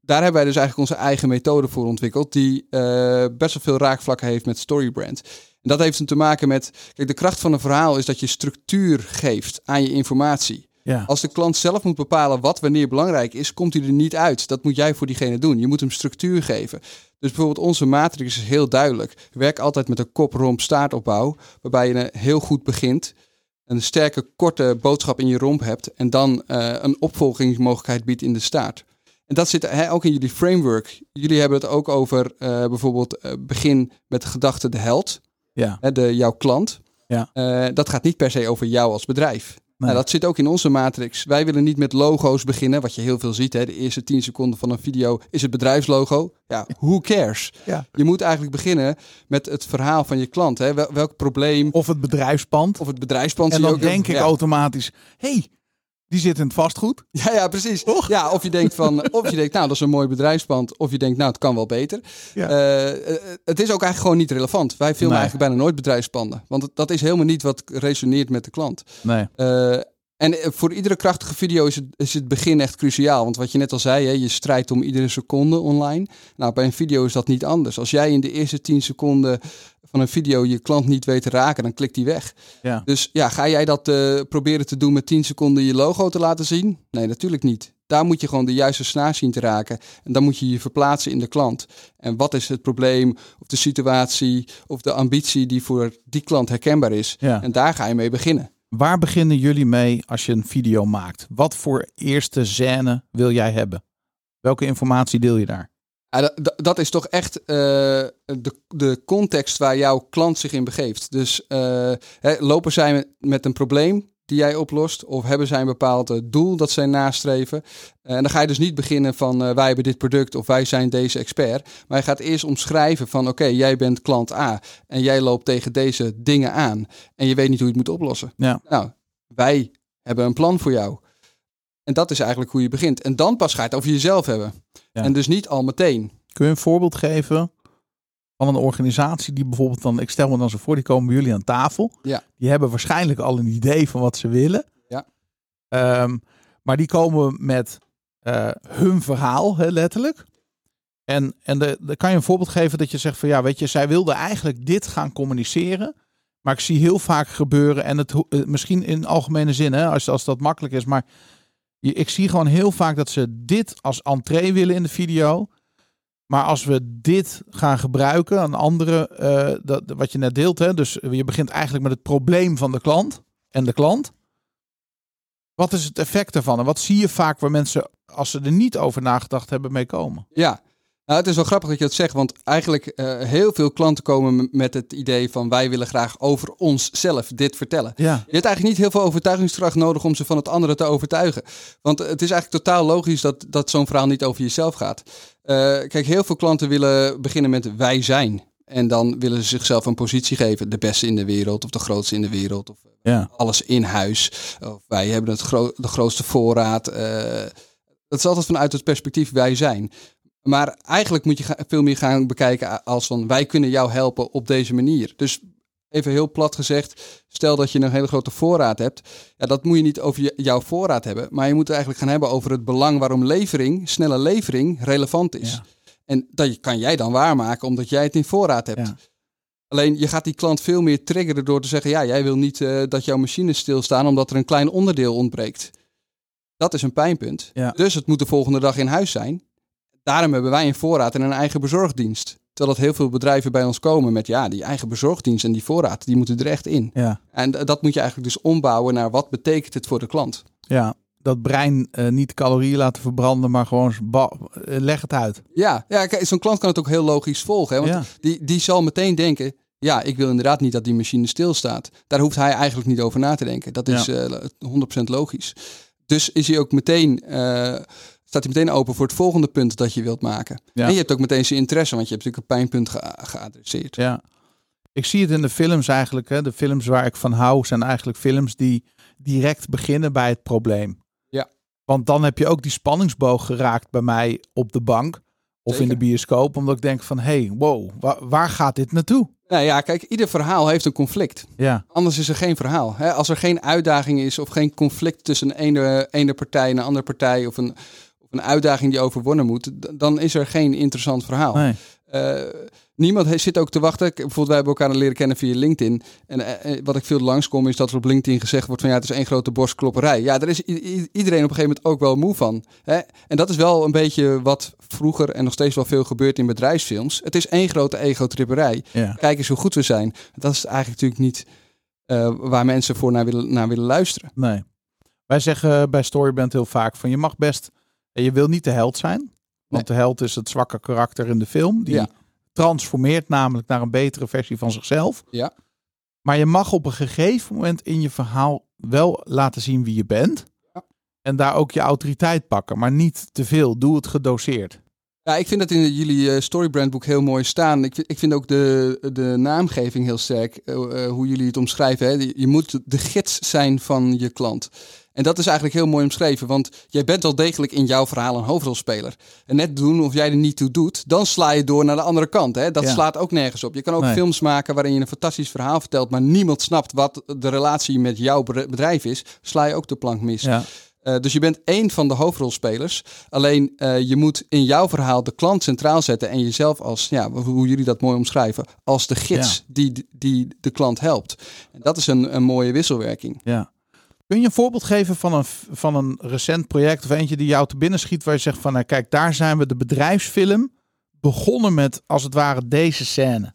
[SPEAKER 3] daar hebben wij dus eigenlijk onze eigen methode voor ontwikkeld, die eh, best wel veel raakvlakken heeft met Storybrand. En dat heeft hem te maken met, kijk, de kracht van een verhaal is dat je structuur geeft aan je informatie.
[SPEAKER 1] Ja.
[SPEAKER 3] Als de klant zelf moet bepalen wat wanneer belangrijk is, komt hij er niet uit. Dat moet jij voor diegene doen. Je moet hem structuur geven. Dus bijvoorbeeld onze matrix is heel duidelijk. Werk altijd met een kop, romp, staartopbouw, waarbij je heel goed begint, een sterke, korte boodschap in je romp hebt en dan uh, een opvolgingsmogelijkheid biedt in de staart. En dat zit hè, ook in jullie framework. Jullie hebben het ook over uh, bijvoorbeeld uh, begin met de gedachte de held,
[SPEAKER 1] Ja.
[SPEAKER 3] hè, de, jouw klant.
[SPEAKER 1] Ja.
[SPEAKER 3] dat gaat niet per se over jou als bedrijf. Nou, dat zit ook in onze matrix. Wij willen niet met logo's beginnen, wat je heel veel ziet. Hè. De eerste 10 seconden van een video is het bedrijfslogo. Ja, who cares?
[SPEAKER 1] Ja.
[SPEAKER 3] Je moet eigenlijk beginnen met het verhaal van je klant. Hè. Wel, welk probleem
[SPEAKER 1] Of het bedrijfspand.
[SPEAKER 3] of het bedrijfspand.
[SPEAKER 1] en dan
[SPEAKER 3] ook-
[SPEAKER 1] denk ik
[SPEAKER 3] ja.
[SPEAKER 1] automatisch, hey, die zit in het vastgoed.
[SPEAKER 3] Ja, ja, precies. Ja, of je denkt van, of je denkt, nou, dat is een mooi bedrijfspand. Of je denkt, nou, het kan wel beter.
[SPEAKER 1] Ja.
[SPEAKER 3] Eh, eh, het is ook eigenlijk gewoon niet relevant. Wij filmen
[SPEAKER 1] Nee.
[SPEAKER 3] eigenlijk bijna nooit bedrijfspanden. Want dat is helemaal niet wat resoneert met de klant.
[SPEAKER 1] Nee.
[SPEAKER 3] Eh, en voor iedere krachtige video is het, is het begin echt cruciaal. Want wat je net al zei, hè, je strijdt om iedere seconde online. Nou, bij een video is dat niet anders. Als jij in de eerste 10 seconden van een video je klant niet weet te raken, dan klikt die weg.
[SPEAKER 1] Ja.
[SPEAKER 3] Dus ja, ga jij dat eh, proberen te doen met 10 seconden je logo te laten zien? Nee, natuurlijk niet. Daar moet je gewoon de juiste snaar zien te raken. En dan moet je je verplaatsen in de klant. En wat is het probleem, of de situatie, of de ambitie die voor die klant herkenbaar is.
[SPEAKER 1] Ja.
[SPEAKER 3] En daar ga je mee beginnen.
[SPEAKER 1] Waar beginnen jullie mee als je een video maakt? Wat voor eerste scène wil jij hebben? Welke informatie deel je daar?
[SPEAKER 3] Ja, dat- is toch echt eh, de, de context waar jouw klant zich in begeeft. Dus eh, hè, lopen zij met, met een probleem die jij oplost, of hebben zij een bepaald eh, doel dat zij nastreven? En dan ga je dus niet beginnen van wij hebben dit product of wij zijn deze expert. Maar je gaat eerst omschrijven van oké, jij bent klant A en jij loopt tegen deze dingen aan en je weet niet hoe je het moet oplossen.
[SPEAKER 1] Ja.
[SPEAKER 3] Nou, wij hebben een plan voor jou. En dat is eigenlijk hoe je begint. En dan pas ga je het over jezelf hebben.
[SPEAKER 1] Ja.
[SPEAKER 3] En dus niet al meteen.
[SPEAKER 1] Kun je een voorbeeld geven van een organisatie die bijvoorbeeld dan, ik stel me dan zo voor, die komen bij jullie aan tafel.
[SPEAKER 3] Ja.
[SPEAKER 1] Die hebben waarschijnlijk al een idee van wat ze willen.
[SPEAKER 3] Ja.
[SPEAKER 1] Ehm, maar die komen met eh, hun verhaal, hè, letterlijk. En, en de, de, kan je een voorbeeld geven dat je zegt van ja, weet je, zij wilde eigenlijk dit gaan communiceren. Maar ik zie heel vaak gebeuren, en het eh, misschien in algemene zin, hè, als, als dat makkelijk is, maar ik zie gewoon heel vaak dat ze dit als entree willen in de video. Maar als we dit gaan gebruiken, een andere, eh, dat, wat je net deelt, hè, dus je begint eigenlijk met het probleem van de klant en de klant. Wat is het effect daarvan? En wat zie je vaak waar mensen, als ze er niet over nagedacht hebben, mee komen?
[SPEAKER 3] Ja, nou, het is wel grappig dat je dat zegt, want eigenlijk eh, heel veel klanten komen met het idee van wij willen graag over onszelf dit vertellen.
[SPEAKER 1] Ja,
[SPEAKER 3] Je hebt eigenlijk niet heel veel overtuigingskracht nodig om ze van het andere te overtuigen. Want het is eigenlijk totaal logisch dat, dat zo'n verhaal niet over jezelf gaat. Eh, kijk, heel veel klanten willen beginnen met wij zijn. En dan willen ze zichzelf een positie geven. De beste in de wereld of de grootste in de wereld. Of
[SPEAKER 1] ja,
[SPEAKER 3] alles in huis. Of wij hebben het gro- de grootste voorraad. eh, dat is altijd vanuit het perspectief wij zijn. Maar eigenlijk moet je veel meer gaan bekijken als van wij kunnen jou helpen op deze manier. Dus even heel plat gezegd, stel dat je een hele grote voorraad hebt. Ja, dat moet je niet over jouw voorraad hebben. Maar je moet het eigenlijk gaan hebben over het belang waarom levering, snelle levering, relevant is.
[SPEAKER 1] Ja.
[SPEAKER 3] En dat kan jij dan waarmaken omdat jij het in voorraad hebt.
[SPEAKER 1] Ja.
[SPEAKER 3] Alleen je gaat die klant veel meer triggeren door te zeggen: ja, jij wil niet eh, dat jouw machines stilstaan omdat er een klein onderdeel ontbreekt. Dat is een pijnpunt.
[SPEAKER 1] Ja.
[SPEAKER 3] Dus het moet de volgende dag in huis zijn. Daarom hebben wij een voorraad en een eigen bezorgdienst. Terwijl dat heel veel bedrijven bij ons komen met ja, die eigen bezorgdienst en die voorraad, die moeten er echt in.
[SPEAKER 1] ja,
[SPEAKER 3] En dat moet je eigenlijk dus ombouwen naar wat betekent het voor de klant.
[SPEAKER 1] ja. Dat brein eh, niet calorieën laten verbranden, maar gewoon eh, leg het uit.
[SPEAKER 3] Ja, ja zo'n klant kan het ook heel logisch volgen. Hè? Want
[SPEAKER 1] Ja.
[SPEAKER 3] die, die zal meteen denken, ja, ik wil inderdaad niet dat die machine stilstaat. Daar hoeft hij eigenlijk niet over na te denken. Dat is eh 100% logisch. Dus is hij ook meteen, staat hij meteen open voor het volgende punt dat je wilt maken.
[SPEAKER 1] Ja.
[SPEAKER 3] En je hebt ook meteen zijn interesse, want je hebt natuurlijk een pijnpunt ge- geadresseerd.
[SPEAKER 1] Ja. Ik zie het in de films eigenlijk. Hè. De films waar ik van hou zijn eigenlijk films die direct beginnen bij het probleem.
[SPEAKER 3] Ja.
[SPEAKER 1] Want dan heb je ook die spanningsboog geraakt bij mij op de bank of in de bioscoop. Omdat ik denk van, hey, wow, wa- waar gaat dit naartoe?
[SPEAKER 3] Nou ja, kijk, ieder verhaal heeft een conflict.
[SPEAKER 1] Ja,
[SPEAKER 3] Anders is er geen verhaal. Hè? Als er geen uitdaging is of geen conflict tussen een ene, ene partij en een andere partij of een, een uitdaging die overwonnen moet, dan is er geen interessant verhaal.
[SPEAKER 1] Nee.
[SPEAKER 3] Eh, niemand zit ook te wachten. Ik- Bijvoorbeeld, wij hebben elkaar leren kennen via LinkedIn. En eh, eh, wat ik veel langskom is dat er op LinkedIn gezegd wordt van ja, het is één grote borstklopperij. Ja, daar is iedereen op een gegeven moment ook wel moe van. Hè? En dat is wel een beetje wat vroeger en nog steeds wel veel gebeurt in bedrijfsfilms. Het is één grote ego-tripperij.
[SPEAKER 1] Ja.
[SPEAKER 3] Kijk eens hoe goed we zijn. Dat is eigenlijk natuurlijk niet waar mensen voor naar willen, naar willen luisteren.
[SPEAKER 1] Nee. Wij zeggen bij Storyband heel vaak van je mag best, je wil niet de held zijn. Want de held is het zwakke karakter in de film. Die
[SPEAKER 3] Ja.
[SPEAKER 1] transformeert namelijk naar een betere versie van zichzelf.
[SPEAKER 3] Ja.
[SPEAKER 1] Maar je mag op een gegeven moment in je verhaal wel laten zien wie je bent.
[SPEAKER 3] Ja.
[SPEAKER 1] En daar ook je autoriteit pakken. Maar niet te veel. Doe het gedoseerd.
[SPEAKER 3] Ja, ik vind dat in jullie eh, storybrandboek heel mooi staan. Ik vind, ik vind ook de, de naamgeving heel sterk, eh, eh, hoe jullie het omschrijven. Hè? Je moet de gids zijn van je klant. En dat is eigenlijk heel mooi omschreven, want jij bent wel degelijk in jouw verhaal een hoofdrolspeler. En net doen of jij er niet toe doet, dan sla je door naar de andere kant. Hè? Dat
[SPEAKER 1] Ja.
[SPEAKER 3] slaat ook nergens op. Je kan ook
[SPEAKER 1] Nee.
[SPEAKER 3] films maken waarin je een fantastisch verhaal vertelt, maar niemand snapt wat de relatie met jouw bedrijf is. Sla je ook de plank mis.
[SPEAKER 1] Ja.
[SPEAKER 3] Eh, dus je bent één van de hoofdrolspelers. Alleen eh, je moet in jouw verhaal de klant centraal zetten en jezelf als, ja, hoe jullie dat mooi omschrijven, als de gids die, die de klant helpt. En dat is een, een mooie wisselwerking.
[SPEAKER 1] Ja. Kun je een voorbeeld geven van een, van een recent project of eentje die jou te binnen schiet waar je zegt van nou, kijk, daar zijn we de bedrijfsfilm begonnen met als het ware deze scène.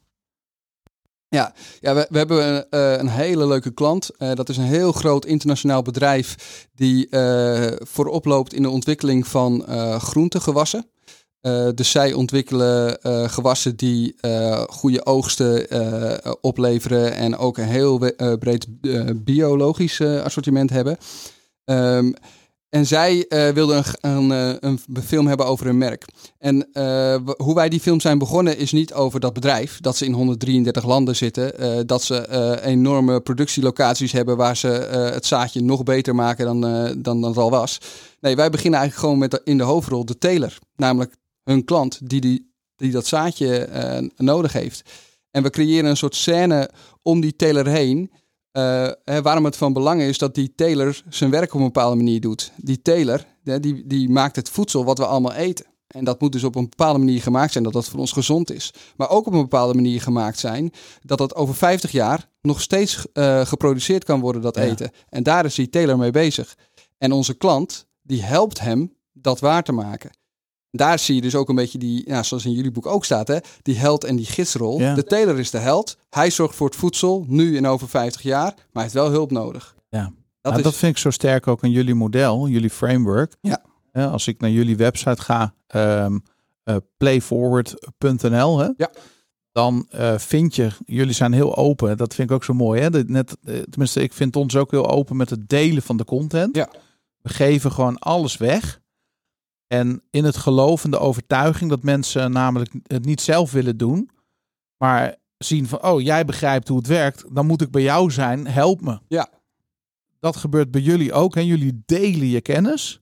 [SPEAKER 3] Ja, we, we hebben eh, een hele leuke klant. Eh, dat is een heel groot internationaal bedrijf die eh, voorop loopt in de ontwikkeling van groentegewassen. Eh, dus zij ontwikkelen eh, gewassen die eh, goede oogsten opleveren en ook een heel breed biologisch assortiment hebben. Ehm, en zij wilden een, een, een film hebben over hun merk. En hoe wij die film zijn begonnen is niet over dat bedrijf. Dat ze in 133 landen zitten. dat ze enorme productielocaties hebben waar ze het zaadje nog beter maken dan, dan, dan het al was. Nee, wij beginnen eigenlijk gewoon met in de hoofdrol de teler. Namelijk hun klant die, die, die dat zaadje eh, nodig heeft. En we creëren een soort scène om die teler heen. Eh, hè, waarom het van belang is dat die teler zijn werk op een bepaalde manier doet. Die teler, die, die maakt het voedsel wat we allemaal eten. En dat moet dus op een bepaalde manier gemaakt zijn dat dat voor ons gezond is. Maar ook op een bepaalde manier gemaakt zijn dat dat over 50 jaar nog steeds eh, geproduceerd kan worden, dat
[SPEAKER 1] Ja.
[SPEAKER 3] eten. En daar is die teler mee bezig. En onze klant, die helpt hem dat waar te maken. Daar zie je dus ook een beetje die, ja, zoals in jullie boek ook staat, hè, die held en die gidsrol.
[SPEAKER 1] Ja.
[SPEAKER 3] De teler is de held. Hij zorgt voor het voedsel, nu en over 50 jaar, maar hij heeft wel hulp nodig.
[SPEAKER 1] Ja.
[SPEAKER 3] Dat
[SPEAKER 1] Dat,
[SPEAKER 3] is,
[SPEAKER 1] dat vind ik zo sterk ook in jullie model, jullie framework.
[SPEAKER 3] Ja.
[SPEAKER 1] Als ik naar jullie website ga, ehm, eh, playforward.nl, hè,
[SPEAKER 3] Ja.
[SPEAKER 1] dan eh, vind je, jullie zijn heel open. Dat vind ik ook zo mooi. Hè? Dat Net, eh, tenminste, ik vind ons ook heel open met het delen van de content.
[SPEAKER 3] Ja.
[SPEAKER 1] We geven gewoon alles weg. En in het geloof en de overtuiging dat mensen namelijk het niet zelf willen doen, maar zien van, oh, jij begrijpt hoe het werkt, dan moet ik bij jou zijn, help me.
[SPEAKER 3] Ja.
[SPEAKER 1] Dat gebeurt bij jullie ook. En jullie delen je kennis.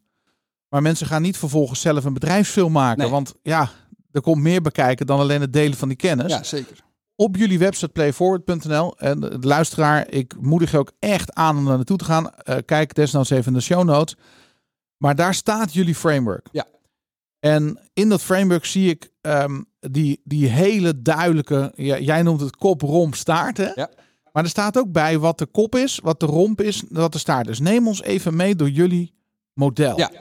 [SPEAKER 1] Maar mensen gaan niet vervolgens zelf een bedrijfsfilm maken.
[SPEAKER 3] Nee.
[SPEAKER 1] Want ja, er komt meer bekijken dan alleen het delen van die kennis.
[SPEAKER 3] ja, zeker.
[SPEAKER 1] Op jullie website playforward.nl. En de luisteraar, ik moedig je ook echt aan om daar naartoe te gaan. Eh, kijk desnoods even in de show notes. Maar daar staat jullie framework.
[SPEAKER 3] Ja.
[SPEAKER 1] En in dat framework zie ik ehm, die, die hele duidelijke, ja, jij noemt het kop, romp, staart. Hè?
[SPEAKER 3] Ja.
[SPEAKER 1] Maar er staat ook bij wat de kop is, wat de romp is, wat de staart is. Neem ons even mee door jullie model.
[SPEAKER 3] Ja.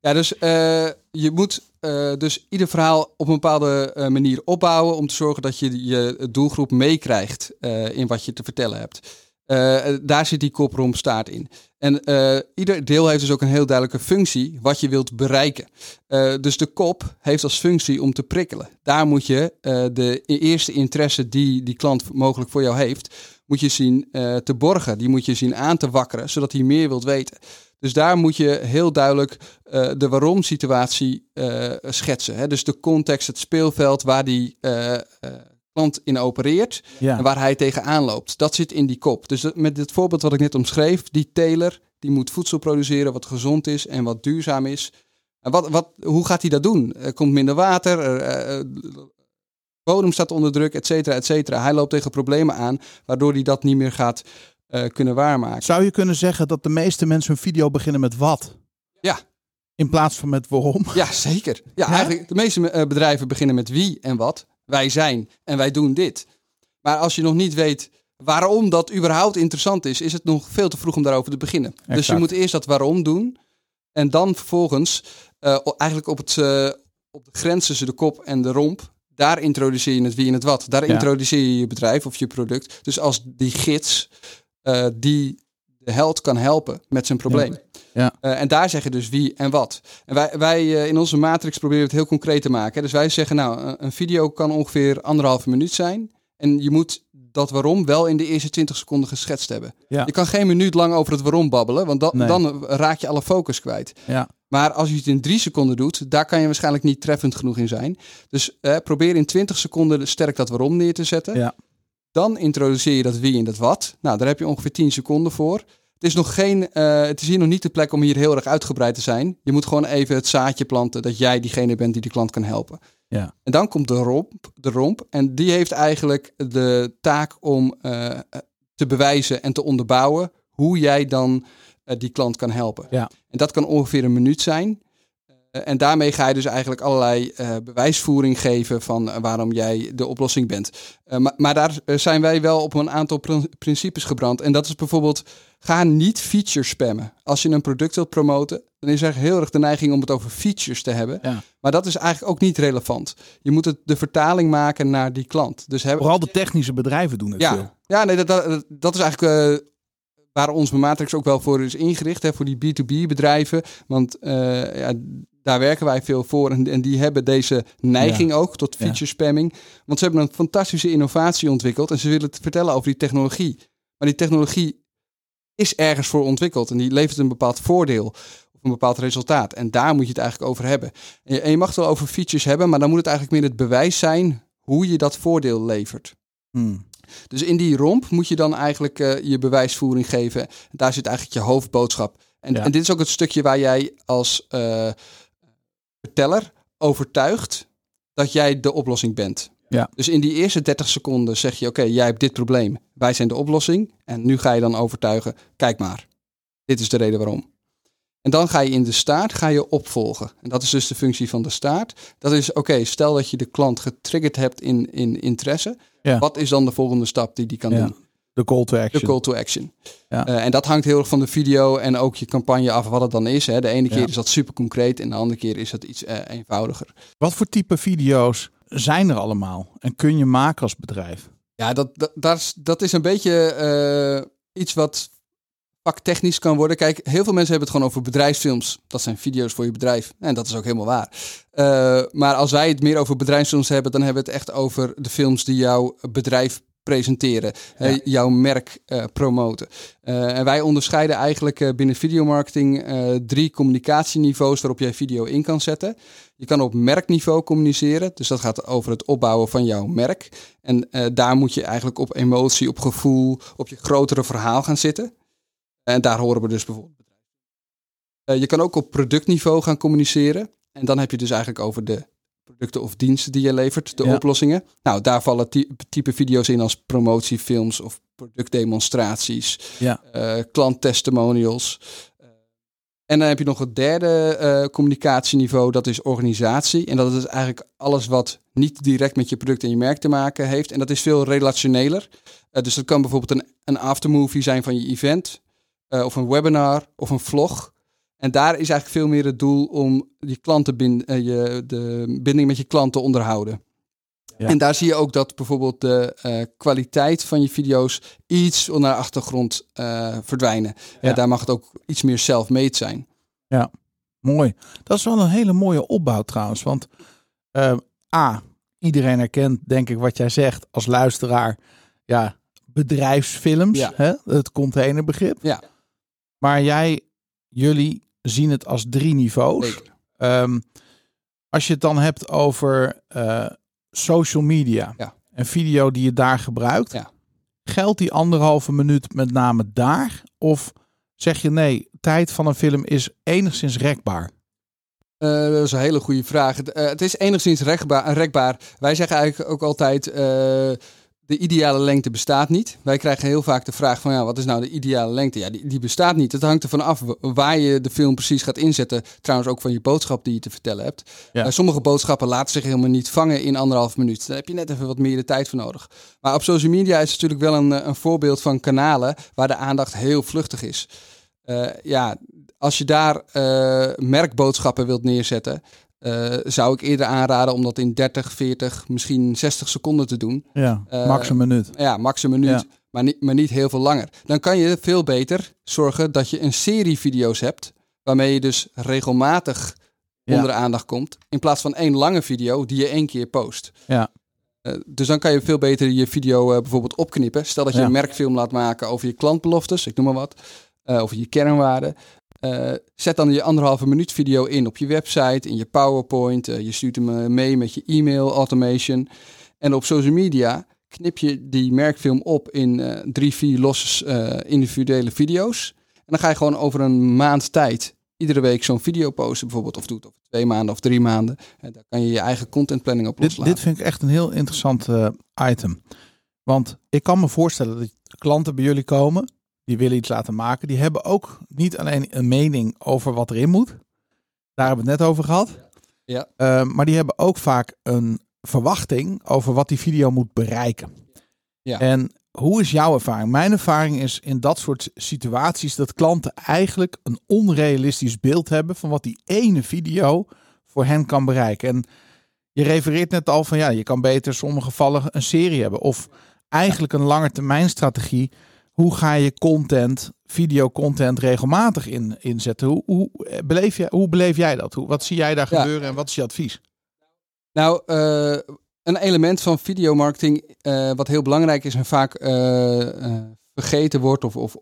[SPEAKER 3] Ja, dus eh, je moet eh, dus ieder verhaal op een bepaalde eh, manier opbouwen om te zorgen dat je je doelgroep meekrijgt in wat je te vertellen hebt. Eh, daar zit die kop, romp, staart in. En eh, ieder deel heeft dus ook een heel duidelijke functie wat je wilt bereiken. Eh, dus de kop heeft als functie om te prikkelen. Daar moet je eh, de eerste interesse die die klant mogelijk voor jou heeft, moet je zien eh, te borgen. Die moet je zien aan te wakkeren, zodat hij meer wilt weten. Dus daar moet je heel duidelijk eh, de waarom-situatie eh, schetsen. Hè? Dus de context, het speelveld waar die eh, eh, klant in opereert
[SPEAKER 1] Ja.
[SPEAKER 3] en waar hij tegenaan loopt. Dat zit in die kop. Dus met dit voorbeeld wat ik net omschreef, die teler die moet voedsel produceren wat gezond is en wat duurzaam is. En wat, wat, hoe gaat hij dat doen? Er komt minder water, er, eh, eh, bodem staat onder druk, et cetera, et cetera. Hij loopt tegen problemen aan, waardoor hij dat niet meer gaat eh, kunnen waarmaken.
[SPEAKER 1] Zou je kunnen zeggen dat de meeste mensen hun video beginnen met wat?
[SPEAKER 3] Ja.
[SPEAKER 1] In plaats van met waarom.
[SPEAKER 3] Ja, zeker. Ja, eigenlijk de meeste bedrijven beginnen met wie en wat. Wij zijn en wij doen dit. Maar als je nog niet weet waarom dat überhaupt interessant is, is het nog veel te vroeg om daarover te beginnen. Dus je moet eerst dat waarom doen. En dan vervolgens uh, eigenlijk op, het, uh, op de grens tussen de kop en de romp. Daar introduceer je het wie en het wat. Daar introduceer je je bedrijf of je product. Dus als die gids uh, die de held kan helpen met zijn probleem. Ja. Uh, en daar zeggen dus wie en wat. En wij, wij uh, in onze matrix proberen het heel concreet te maken. Dus wij zeggen nou, een video kan ongeveer anderhalve minuut zijn. En je moet dat waarom wel in de eerste 20 seconden geschetst hebben. Ja. Je kan geen minuut lang over het waarom babbelen, want da nee. dan raak je alle focus kwijt. Ja. Maar als je het in drie seconden doet, daar kan je waarschijnlijk niet treffend genoeg in zijn. Dus eh, probeer in 20 seconden sterk dat waarom neer te zetten. Ja. Dan introduceer je dat wie en dat wat. Nou, daar heb je ongeveer 10 seconden voor. Het is, nog geen, uh, het is hier nog niet de plek om hier heel erg uitgebreid te zijn. Je moet gewoon even het zaadje planten dat jij diegene bent die de klant kan helpen. Ja. En dan komt de romp, de romp. En die heeft eigenlijk de taak om uh, te bewijzen en te onderbouwen hoe jij dan uh, die klant kan helpen. Ja. En dat kan ongeveer een minuut zijn. Uh, en daarmee ga je dus eigenlijk allerlei bewijsvoering geven van waarom jij de oplossing bent. Maar, maar, daar zijn wij wel op een aantal pr principes gebrand. En dat is bijvoorbeeld, ga niet feature spammen. Als je een product wilt promoten, dan is er heel erg de neiging om het over features te hebben. Ja. Maar dat is eigenlijk ook niet relevant. Je moet het de vertaling maken naar die klant. Dus hebben...
[SPEAKER 1] Vooral de technische bedrijven doen het
[SPEAKER 3] ja.
[SPEAKER 1] veel.
[SPEAKER 3] Ja, nee, dat, dat, dat is eigenlijk uh, waar onze matrix ook wel voor is ingericht. Hè, voor die B2B bedrijven. Want uh, ja, daar werken wij veel voor. En, en die hebben deze neiging ja. ook tot feature spamming. Want ze hebben een fantastische innovatie ontwikkeld. En ze willen het vertellen over die technologie. Maar die technologie is ergens voor ontwikkeld. En die levert een bepaald voordeel een bepaald resultaat. En daar moet je het eigenlijk over hebben. En je, en je, mag het wel over features hebben, maar dan moet het eigenlijk meer het bewijs zijn hoe je dat voordeel levert. Hmm. Dus in die romp moet je dan eigenlijk uh, je bewijsvoering geven. Daar zit eigenlijk je hoofdboodschap. En, ja. en dit is ook het stukje waar jij als uh, verteller overtuigt dat jij de oplossing bent. Ja. Dus in die eerste 30 seconden zeg je: Oké, jij hebt dit probleem. Wij zijn de oplossing. En nu ga je dan overtuigen: Kijk maar, dit is de reden waarom. En dan ga je in de staart ga je opvolgen. En dat is dus de functie van de staart. Dat is, oké, stel dat je de klant getriggerd hebt in, in interesse. Ja. Wat is dan de volgende stap die die kan ja. doen?
[SPEAKER 1] De call to action.
[SPEAKER 3] De call to action. Ja. Uh, en dat hangt heel erg van de video en ook je campagne af wat het dan is. Hè. De ene keer is dat super concreet en de andere keer is dat iets uh, eenvoudiger.
[SPEAKER 1] Wat voor type video's zijn er allemaal en kun je maken als bedrijf?
[SPEAKER 3] Ja, dat, dat, dat, is, dat is een beetje uh, iets wat vaktechnisch kan worden. Kijk, heel veel mensen hebben het gewoon over bedrijfsfilms. Dat zijn video's voor je bedrijf. En dat is ook helemaal waar. Maar als wij het meer over bedrijfsfilms hebben, dan hebben we het echt over de films die jouw bedrijf presenteren, ja. uh, jouw merk uh, promoten. en wij onderscheiden eigenlijk binnen videomarketing drie communicatieniveaus waarop jij video in kan zetten. Je kan op merkniveau communiceren, dus dat gaat over het opbouwen van jouw merk. En daar moet je eigenlijk op emotie, op gevoel, op je grotere verhaal gaan zitten. En daar horen we dus bijvoorbeeld je kan ook op productniveau gaan communiceren. En dan heb je dus eigenlijk over de producten of diensten die je levert, de ja. oplossingen. Nou, daar vallen type video's in als promotiefilms of productdemonstraties, ja. uh, klanttestimonials. Uh, en dan heb je nog het derde uh, communicatieniveau, dat is organisatie. En dat is eigenlijk alles wat niet direct met je product en je merk te maken heeft. En dat is veel relationeler. dus dat kan bijvoorbeeld een, een aftermovie zijn van je event of een webinar of een vlog. En daar is eigenlijk veel meer het doel om die klantenbind, uh, je, de binding met je klant te onderhouden. Ja. En daar zie je ook dat bijvoorbeeld de uh, kwaliteit van je video's iets naar de achtergrond verdwijnen. Ja. daar mag het ook iets meer self-made zijn.
[SPEAKER 1] Ja, mooi. Dat is wel een hele mooie opbouw trouwens. Want A, iedereen herkent denk ik wat jij zegt als luisteraar. Ja, bedrijfsfilms, ja. Hè? het containerbegrip. Ja. Maar jij, jullie zien het als drie niveaus. Um, als je het dan hebt over uh, social media, ja. een video die je daar gebruikt, ja. geldt die anderhalve minuut met name daar? Of zeg je nee, tijd van een film is enigszins rekbaar?
[SPEAKER 3] Uh, dat is een hele goede vraag. Uh, het is enigszins rekbaar. rekbaar. Wij zeggen eigenlijk ook altijd de ideale lengte bestaat niet. Wij krijgen heel vaak de vraag van ja, wat is nou de ideale lengte? Ja, die, die bestaat niet. Het hangt ervan af waar je de film precies gaat inzetten. Trouwens ook van je boodschap die je te vertellen hebt.
[SPEAKER 1] Ja.
[SPEAKER 3] Eh, sommige boodschappen laten zich helemaal niet vangen in anderhalf minuut. Daar heb je net even wat meer de tijd voor nodig. Maar op social media is het natuurlijk wel een, eh, een voorbeeld van kanalen waar de aandacht heel vluchtig is. Eh, ja, als je daar merkboodschappen wilt neerzetten, eh, zou ik eerder aanraden om dat in 30, 40, misschien 60 seconden te doen.
[SPEAKER 1] Ja,
[SPEAKER 3] Eh,
[SPEAKER 1] max een minuut.
[SPEAKER 3] Ja, max een minuut,
[SPEAKER 1] Ja.
[SPEAKER 3] maar, niet, maar niet heel veel langer. Dan kan je veel beter zorgen dat je een serie video's hebt, waarmee je dus regelmatig
[SPEAKER 1] Ja.
[SPEAKER 3] onder de aandacht komt, in plaats van één lange video die je één keer post.
[SPEAKER 1] Ja.
[SPEAKER 3] Eh, dus dan kan je veel beter je video bijvoorbeeld opknippen. Stel dat je
[SPEAKER 1] Ja.
[SPEAKER 3] een merkfilm laat maken over je klantbeloftes, ik noem maar wat, eh, over je kernwaarden. Eh, zet dan je anderhalve minuut video in op je website, in je PowerPoint. eh, je stuurt hem eh, mee met je e-mail automation. En op social media knip je die merkfilm op in drie, vier losse individuele video's. En dan ga je gewoon over een maand tijd iedere week zo'n video posten bijvoorbeeld. Of doe het over twee maanden of drie maanden. En daar kan je je eigen contentplanning op
[SPEAKER 1] Dit,
[SPEAKER 3] loslaten.
[SPEAKER 1] dit vind ik echt een heel interessant item. Want ik kan me voorstellen dat klanten bij jullie komen, die willen iets laten maken. Die hebben ook niet alleen een mening over wat erin moet. Daar hebben we het net over gehad.
[SPEAKER 3] Ja.
[SPEAKER 1] Eh, maar die hebben ook vaak een verwachting over wat die video moet bereiken.
[SPEAKER 3] Ja.
[SPEAKER 1] En hoe is jouw ervaring? Mijn ervaring is in dat soort situaties dat klanten eigenlijk een onrealistisch beeld hebben van wat die ene video voor hen kan bereiken. En je refereert net al van ja, je kan beter in sommige gevallen een serie hebben. Of eigenlijk een langetermijnstrategie. Hoe ga je content, videocontent regelmatig in, inzetten? Hoe, hoe, eh, beleef jij, hoe beleef jij dat? Hoe, wat zie jij daar
[SPEAKER 3] Ja.
[SPEAKER 1] gebeuren en wat is je advies?
[SPEAKER 3] Nou, eh, een element van videomarketing eh, wat heel belangrijk is en vaak vergeten wordt of, of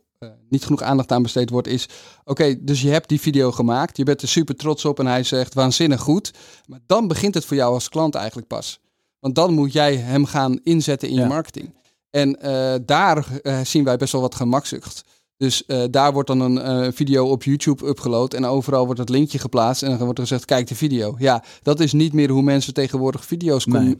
[SPEAKER 3] niet genoeg aandacht aan besteed wordt, is: oké, dus je hebt die video gemaakt, je bent er super trots op en hij zegt waanzinnig goed. Maar dan begint het voor jou als klant eigenlijk pas. Want dan moet jij hem gaan inzetten in
[SPEAKER 1] Ja.
[SPEAKER 3] je marketing. En eh, daar eh, zien wij best wel wat gemakzucht. Dus eh, daar wordt dan een video op YouTube upgeload en overal wordt het linkje geplaatst en dan wordt er gezegd, kijk de video. Ja, dat is niet meer hoe mensen tegenwoordig video's
[SPEAKER 1] Nee.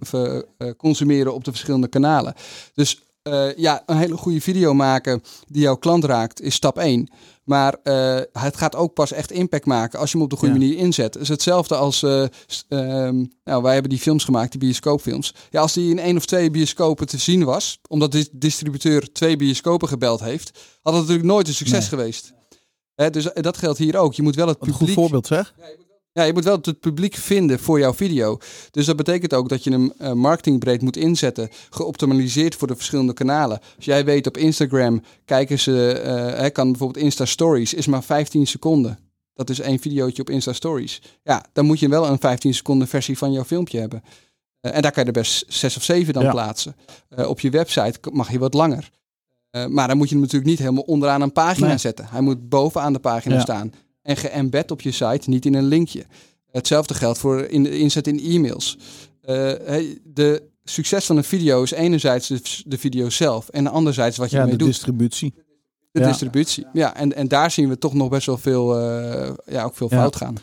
[SPEAKER 3] consumeren op de verschillende kanalen. Dus eh, ja, een hele goede video maken die jouw klant raakt is stap 1. Maar eh, het gaat ook pas echt impact maken als je hem op de goede
[SPEAKER 1] Ja.
[SPEAKER 3] manier inzet. Het is hetzelfde als, eh, ehm, nou, wij hebben die films gemaakt, die bioscoopfilms. Ja, als die in één of twee bioscopen te zien was, omdat de distributeur twee bioscopen gebeld heeft, had het natuurlijk nooit een succes
[SPEAKER 1] Nee.
[SPEAKER 3] geweest. Hè, dus dat geldt hier ook. Je moet wel het
[SPEAKER 1] Wat een
[SPEAKER 3] publiek...
[SPEAKER 1] goed voorbeeld zeg.
[SPEAKER 3] Ja, je moet wel het publiek vinden voor jouw video. Dus dat betekent ook dat je hem eh, marketingbreed moet inzetten. Geoptimaliseerd voor de verschillende kanalen. Als jij weet op Instagram kijken ze, hè, kan bijvoorbeeld Insta Stories, is maar 15 seconden. Dat is één videootje op Insta Stories. Ja, dan moet je wel een 15 seconden versie van jouw filmpje hebben. Eh, en daar kan je er best zes of zeven dan
[SPEAKER 1] Ja.
[SPEAKER 3] plaatsen. Op je website mag je wat langer. Maar dan moet je hem natuurlijk niet helemaal onderaan een pagina
[SPEAKER 1] Nee.
[SPEAKER 3] zetten. Hij moet bovenaan de pagina
[SPEAKER 1] Ja.
[SPEAKER 3] staan. En geëmbed op je site, niet in een linkje. Hetzelfde geldt voor in de inzet in e-mails. Eh, de succes van een video is enerzijds de, de video zelf en anderzijds wat je
[SPEAKER 1] Ja,
[SPEAKER 3] ermee
[SPEAKER 1] de
[SPEAKER 3] doet.
[SPEAKER 1] distributie.
[SPEAKER 3] De
[SPEAKER 1] ja.
[SPEAKER 3] distributie. Ja, en, en daar zien we toch nog best wel veel, eh, ja, ook veel
[SPEAKER 1] Ja.
[SPEAKER 3] fout gaan.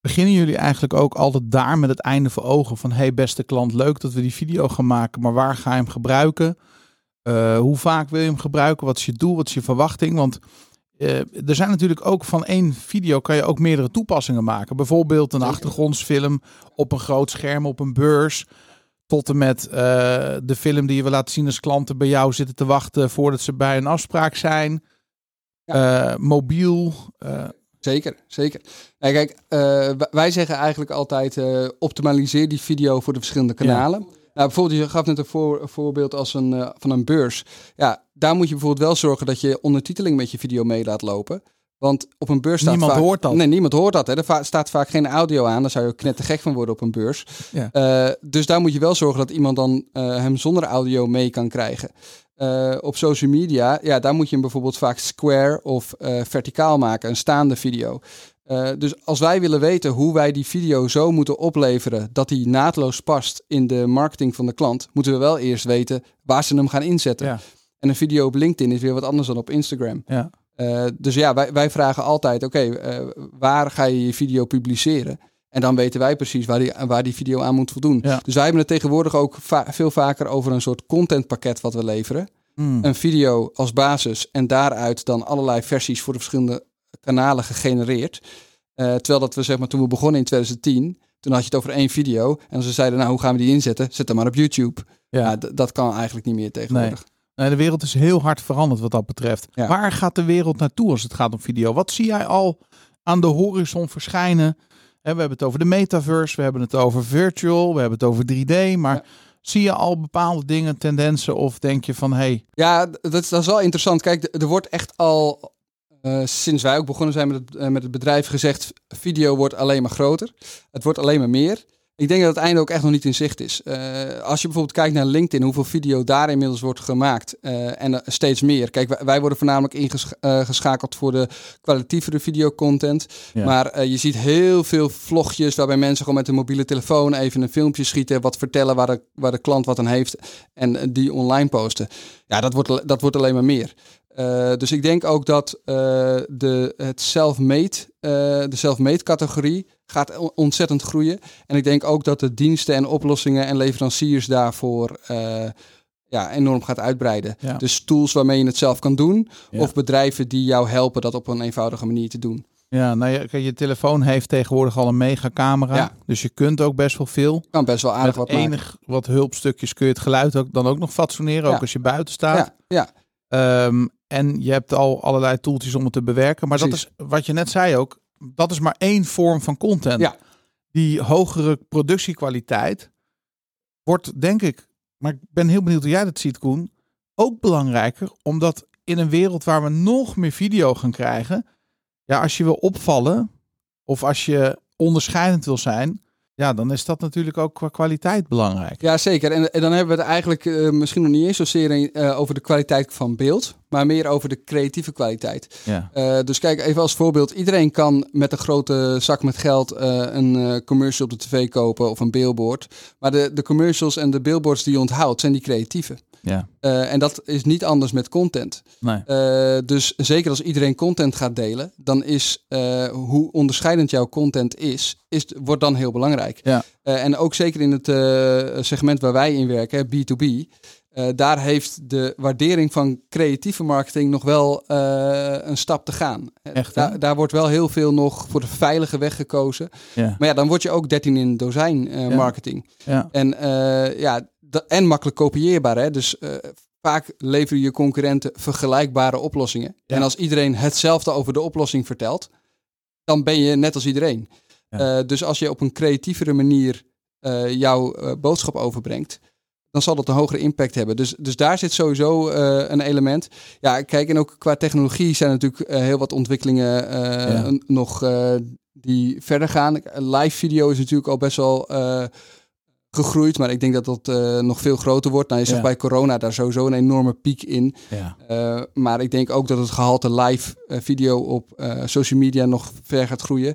[SPEAKER 1] Beginnen jullie eigenlijk ook altijd daar met het einde voor ogen van hey beste klant, leuk dat we die video gaan maken, maar waar ga je hem gebruiken? Eh, hoe vaak wil je hem gebruiken? Wat is je doel? Wat is je verwachting? Want eh, er zijn natuurlijk ook van één video kan je ook meerdere toepassingen maken. Bijvoorbeeld een achtergrondsfilm op een groot scherm op een beurs. Tot en met eh, de film die je wil laten zien als klanten bij jou zitten te wachten voordat ze bij een afspraak zijn. Eh, mobiel.
[SPEAKER 3] Zeker, zeker. Kijk, wij zeggen eigenlijk altijd optimaliseer die video voor de verschillende kanalen. Nou, bijvoorbeeld, je gaf net een, voor, een voorbeeld als een, eh, van een beurs. Ja, daar moet je bijvoorbeeld wel zorgen dat je ondertiteling met je video mee laat lopen. Want op een beurs staat
[SPEAKER 1] Niemand
[SPEAKER 3] vaak...
[SPEAKER 1] hoort dat.
[SPEAKER 3] Nee, niemand hoort dat. Hè. Er staat vaak geen audio aan. Daar zou je ook knettergek van worden op een beurs.
[SPEAKER 1] Ja.
[SPEAKER 3] Eh, dus daar moet je wel zorgen dat iemand dan eh, hem zonder audio mee kan krijgen. Op social media, ja, daar moet je hem bijvoorbeeld vaak square of verticaal maken, een staande video. Eh, dus als wij willen weten hoe wij die video zo moeten opleveren dat die naadloos past in de marketing van de klant, moeten we wel eerst weten waar ze hem gaan inzetten.
[SPEAKER 1] Ja.
[SPEAKER 3] En een video op LinkedIn is weer wat anders dan op Instagram.
[SPEAKER 1] ja.
[SPEAKER 3] Eh, dus ja, wij, wij vragen altijd, oké, eh, waar ga je je video publiceren? En dan weten wij precies waar die, waar die video aan moet voldoen.
[SPEAKER 1] Ja.
[SPEAKER 3] Dus wij hebben het tegenwoordig ook va- veel vaker over een soort contentpakket wat we leveren.
[SPEAKER 1] Hmm.
[SPEAKER 3] Een video als basis en daaruit dan allerlei versies voor de verschillende kanalen gegenereerd. Eh, terwijl dat we zeg maar toen we begonnen in 2010, toen had je het over één video. En ze zeiden, nou hoe gaan we die inzetten? Zet hem maar op YouTube. Ja, d- dat kan eigenlijk niet meer tegenwoordig.
[SPEAKER 1] Nee, de wereld is heel hard veranderd wat dat betreft.
[SPEAKER 3] Ja.
[SPEAKER 1] Waar gaat de wereld naartoe als het gaat om video? Wat zie jij al aan de horizon verschijnen? We hebben het over de metaverse, we hebben het over virtual, we hebben het over 3D. Maar
[SPEAKER 3] Ja.
[SPEAKER 1] zie je al bepaalde dingen, tendensen? Of denk je van, hé, hey,
[SPEAKER 3] Ja, dat is, dat is wel interessant. Kijk, er wordt echt al sinds wij ook begonnen zijn met het, eh, met het bedrijf gezegd: video wordt alleen maar groter. Het wordt alleen maar meer. Ik denk dat het einde ook echt nog niet in zicht is. Eh, als je bijvoorbeeld kijkt naar LinkedIn, hoeveel video daar inmiddels wordt gemaakt eh, en eh, steeds meer. Kijk, wij, wij worden voornamelijk ingeschakeld voor de kwalitatievere videocontent.
[SPEAKER 1] Ja.
[SPEAKER 3] Maar eh, je ziet heel veel vlogjes waarbij mensen gewoon met een mobiele telefoon even een filmpje schieten, wat vertellen waar de, waar de klant wat aan heeft en eh, die online posten. Ja, dat wordt, dat wordt alleen maar meer. Eh, dus ik denk ook dat eh, de, het self-made, eh, de self-made categorie gaat on- ontzettend groeien. En ik denk ook dat de diensten en oplossingen en leveranciers daarvoor ja, enorm gaat uitbreiden.
[SPEAKER 1] Ja.
[SPEAKER 3] Dus tools waarmee je het zelf kan doen.
[SPEAKER 1] Ja.
[SPEAKER 3] Of bedrijven die jou helpen dat op een eenvoudige manier te doen.
[SPEAKER 1] ja, nou kijk, je telefoon heeft tegenwoordig al een megacamera.
[SPEAKER 3] Ja.
[SPEAKER 1] Dus je kunt ook best wel veel.
[SPEAKER 3] Kan best wel aardig
[SPEAKER 1] Met
[SPEAKER 3] wat maken.
[SPEAKER 1] enig wat hulpstukjes kun je het geluid ook, dan ook nog fatsoeneren, ook als je buiten staat.
[SPEAKER 3] Ja, ja,
[SPEAKER 1] Ehm, en je hebt al allerlei toeltjes om het te bewerken. Maar dat is wat je net zei ook. Dat is maar één vorm van content.
[SPEAKER 3] Ja.
[SPEAKER 1] Die hogere productiekwaliteit wordt, denk ik, maar ik ben heel benieuwd hoe jij dat ziet, Koen, ook belangrijker. Omdat in een wereld waar we nog meer video gaan krijgen, ja, als je wil opvallen of als je onderscheidend wil zijn, ja, dan is dat natuurlijk ook qua kwaliteit belangrijk.
[SPEAKER 3] ja, zeker. En, en dan hebben we het eigenlijk eh, misschien nog niet eens zozeer eh, over de kwaliteit van beeld, maar meer over de creatieve kwaliteit.
[SPEAKER 1] Ja.
[SPEAKER 3] Eh, dus kijk, even als voorbeeld. Iedereen kan met een grote zak met geld een commercial op de tv kopen of een billboard. Maar de, de commercials en de billboards die je onthoudt, zijn die creatieve.
[SPEAKER 1] Ja.
[SPEAKER 3] Eh, en dat is niet anders met content.
[SPEAKER 1] Nee.
[SPEAKER 3] Eh, dus zeker als iedereen content gaat delen, dan is eh, hoe onderscheidend jouw content is, is, wordt dan heel belangrijk.
[SPEAKER 1] Ja.
[SPEAKER 3] En ook zeker in het segment waar wij in werken, hè, B2B, eh, daar heeft de waardering van creatieve marketing nog wel een stap te gaan.
[SPEAKER 1] Echt,
[SPEAKER 3] daar, daar wordt wel heel veel nog voor de veilige weg gekozen.
[SPEAKER 1] Ja.
[SPEAKER 3] Maar ja, dan word je ook 13 in dozijn marketing.
[SPEAKER 1] Ja.
[SPEAKER 3] En, ja, en makkelijk kopieerbaar. Hè? Dus eh, vaak leveren je concurrenten vergelijkbare oplossingen.
[SPEAKER 1] Ja.
[SPEAKER 3] En als iedereen hetzelfde over de oplossing vertelt, dan ben je net als iedereen.
[SPEAKER 1] Ja.
[SPEAKER 3] Eh, dus als je op een creatievere manier eh, jouw boodschap overbrengt, dan zal dat een hogere impact hebben. Dus, dus daar zit sowieso een element. Ja, kijk, en ook qua technologie zijn er natuurlijk heel wat ontwikkelingen
[SPEAKER 1] Ja.
[SPEAKER 3] nog die verder gaan. Live video is natuurlijk al best wel gegroeid, maar ik denk dat dat eh, nog veel groter wordt. Nou, je zegt
[SPEAKER 1] Ja.
[SPEAKER 3] bij corona daar sowieso een enorme piek in.
[SPEAKER 1] Ja.
[SPEAKER 3] Eh, maar ik denk ook dat het gehalte live eh, video op social media nog ver gaat groeien.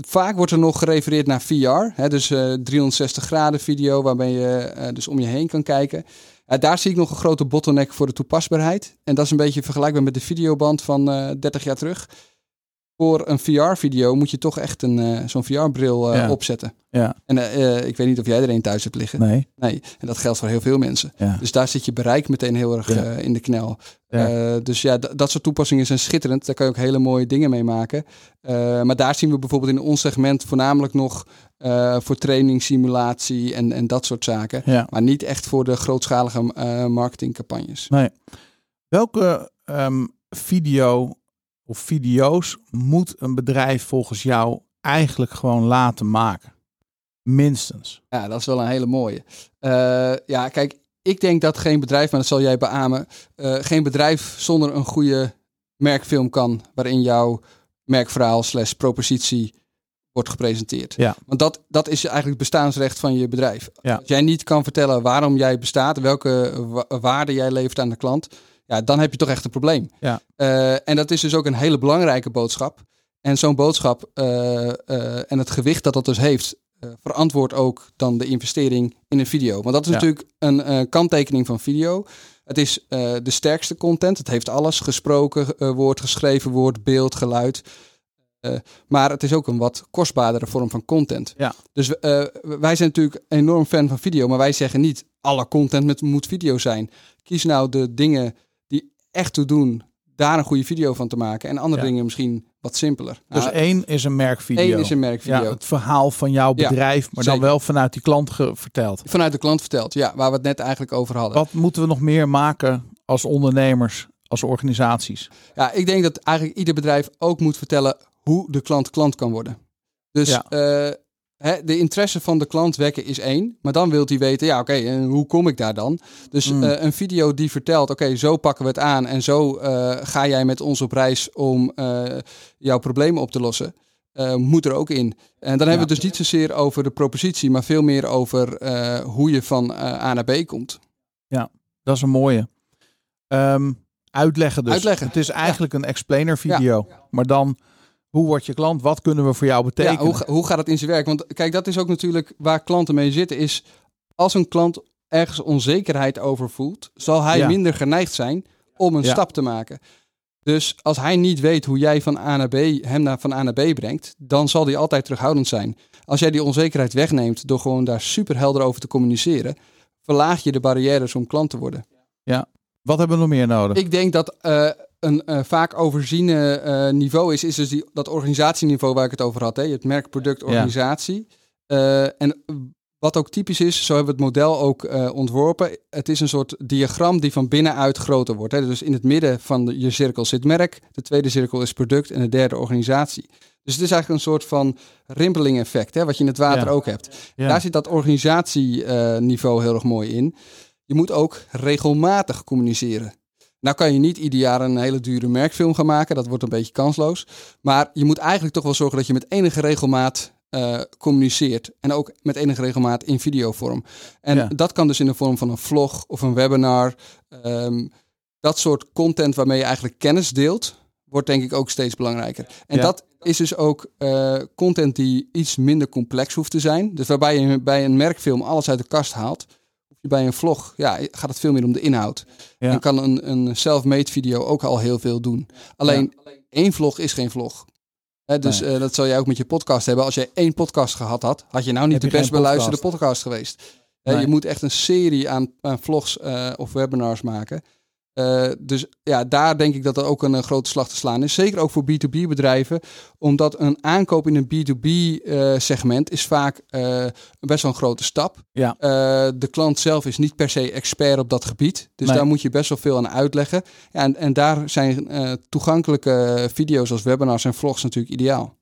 [SPEAKER 3] Vaak wordt er nog gerefereerd naar VR, hè, dus eh 360 graden video, waarbij je dus om je heen kan kijken. Daar zie ik nog een grote bottleneck voor de toepasbaarheid. En dat is een beetje vergelijkbaar met de videoband van eh 30 jaar terug. Voor een VR-video moet je toch echt een, eh, zo'n VR-bril
[SPEAKER 1] Ja.
[SPEAKER 3] opzetten.
[SPEAKER 1] Ja.
[SPEAKER 3] En eh, eh, ik weet niet of jij er een thuis hebt liggen.
[SPEAKER 1] Nee.
[SPEAKER 3] Nee, en dat geldt voor heel veel mensen.
[SPEAKER 1] Ja.
[SPEAKER 3] Dus daar zit je bereik meteen heel erg
[SPEAKER 1] Ja.
[SPEAKER 3] eh, in de knel.
[SPEAKER 1] Ja.
[SPEAKER 3] Eh, dus ja, dat soort toepassingen zijn schitterend. Daar kan je ook hele mooie dingen mee maken. Eh, maar daar zien we bijvoorbeeld in ons segment voornamelijk nog eh, voor training, simulatie en, en dat soort zaken.
[SPEAKER 1] Ja.
[SPEAKER 3] Maar niet echt voor de grootschalige eh, marketingcampagnes.
[SPEAKER 1] Nee. Welke ehm, video of video's moet een bedrijf volgens jou eigenlijk gewoon laten maken? Minstens.
[SPEAKER 3] Ja, dat is wel een hele mooie. Eh, ja, kijk, ik denk dat geen bedrijf, maar dat zal jij beamen, eh, geen bedrijf zonder een goede merkfilm kan waarin jouw merkverhaal slash propositie wordt gepresenteerd.
[SPEAKER 1] Ja.
[SPEAKER 3] Want dat, dat is eigenlijk het bestaansrecht van je bedrijf.
[SPEAKER 1] Ja.
[SPEAKER 3] Als jij niet kan vertellen waarom jij bestaat, welke wa- waarde jij levert aan de klant, ja, dan heb je toch echt een probleem.
[SPEAKER 1] Ja.
[SPEAKER 3] Eh, en dat is dus ook een hele belangrijke boodschap. En zo'n boodschap eh, eh, en het gewicht dat dat dus heeft, verantwoordt ook dan de investering in een video. Want dat is
[SPEAKER 1] Ja.
[SPEAKER 3] natuurlijk een kanttekening van video. Het is de sterkste content. Het heeft alles: gesproken woord, geschreven woord, beeld, geluid. Maar het is ook een wat kostbaardere vorm van content.
[SPEAKER 1] Ja.
[SPEAKER 3] Dus wij zijn natuurlijk enorm fan van video, maar wij zeggen niet alle content met, moet video zijn. Kies nou de dingen echt toe doen, daar een goede video van te maken. En andere
[SPEAKER 1] Ja.
[SPEAKER 3] dingen misschien wat simpeler.
[SPEAKER 1] Dus
[SPEAKER 3] Nou,
[SPEAKER 1] één is een merkvideo.
[SPEAKER 3] één is een merkvideo.
[SPEAKER 1] Ja, het verhaal van jouw
[SPEAKER 3] Ja,
[SPEAKER 1] bedrijf, maar dan wel vanuit die klant verteld.
[SPEAKER 3] Vanuit de klant verteld, ja, waar we het net eigenlijk over hadden.
[SPEAKER 1] Wat moeten we nog meer maken als ondernemers, als organisaties?
[SPEAKER 3] Ja, ik denk dat eigenlijk ieder bedrijf ook moet vertellen hoe de klant klant kan worden. Dus
[SPEAKER 1] Ja.
[SPEAKER 3] eh, de interesse van de klant wekken is één. Maar dan wil hij weten, ja oké, en hoe kom ik daar dan? Dus
[SPEAKER 1] Mm.
[SPEAKER 3] eh, een video die vertelt, oké, zo pakken we het aan. En zo eh, ga jij met ons op reis om eh, jouw problemen op te lossen. moet er ook in. En dan hebben we het dus niet zozeer over de propositie, maar veel meer over hoe je van A naar B komt.
[SPEAKER 1] Dat is een mooie. Ehm, uitleggen dus.
[SPEAKER 3] Uitleggen.
[SPEAKER 1] Het is eigenlijk een explainer video. Maar dan, hoe wordt je klant? Wat kunnen we voor jou betekenen?
[SPEAKER 3] Ja, hoe, hoe gaat het in zijn werk? Want kijk, dat is ook natuurlijk waar klanten mee zitten. Is als een klant ergens onzekerheid over voelt, zal hij
[SPEAKER 1] Ja.
[SPEAKER 3] minder geneigd zijn om een
[SPEAKER 1] Ja.
[SPEAKER 3] stap te maken. Dus als hij niet weet hoe jij van A naar B, hem naar, van A naar B brengt, dan zal hij altijd terughoudend zijn. Als jij die onzekerheid wegneemt door gewoon daar super helder over te communiceren, verlaag je de barrières om klant te worden.
[SPEAKER 1] Wat hebben we nog meer nodig?
[SPEAKER 3] Ik denk dat eh, een eh, vaak overziene eh, niveau is, is dus die, dat organisatieniveau waar ik het over had. Hè? Je hebt merk, product, organisatie. Eh, en wat ook typisch is, zo hebben we het model ook ontworpen. Het is een soort diagram die van binnenuit groter wordt. Hè? Dus in het midden van de, je cirkel zit merk, de tweede cirkel is product en de derde organisatie. Dus het is eigenlijk een soort van rimpeling effect, hè? wat je in het water
[SPEAKER 1] Ja.
[SPEAKER 3] ook hebt.
[SPEAKER 1] Ja.
[SPEAKER 3] Daar zit dat organisatieniveau heel erg mooi in. Je moet ook regelmatig communiceren. Nou kan je niet ieder jaar een hele dure merkfilm gaan maken. Dat wordt een beetje kansloos. Maar je moet eigenlijk toch wel zorgen dat je met enige regelmaat eh, communiceert. En ook met enige regelmaat in videovorm. En
[SPEAKER 1] Ja.
[SPEAKER 3] dat kan dus in de vorm van een vlog of een webinar. Ehm, dat soort content waarmee je eigenlijk kennis deelt, wordt denk ik ook steeds belangrijker. En
[SPEAKER 1] Ja.
[SPEAKER 3] dat is dus ook eh, content die iets minder complex hoeft te zijn. Dus waarbij je bij een merkfilm alles uit de kast haalt. Bij een vlog ja, gaat het veel meer om de inhoud.
[SPEAKER 1] Ja.
[SPEAKER 3] En kan een, een self-made video ook al heel veel doen. Alleen één vlog is geen vlog. Hè, dus
[SPEAKER 1] Nee.
[SPEAKER 3] eh, dat zal jij ook met je podcast hebben. Als je één podcast gehad had, had je nou niet
[SPEAKER 1] Heb
[SPEAKER 3] de best beluisterde podcast geweest. Je moet echt een serie aan, aan vlogs eh, of webinars maken. Eh, dus ja, daar denk ik dat er ook een, eh, grote slag te slaan is. Zeker ook voor B2B bedrijven. Omdat een aankoop in een B2B eh, segment is vaak best wel een grote stap.
[SPEAKER 1] Ja.
[SPEAKER 3] De klant zelf is niet per se expert op dat gebied. Dus
[SPEAKER 1] Nee.
[SPEAKER 3] daar moet je best wel veel aan uitleggen. Ja, en, en daar zijn toegankelijke video's als webinars en vlogs natuurlijk ideaal.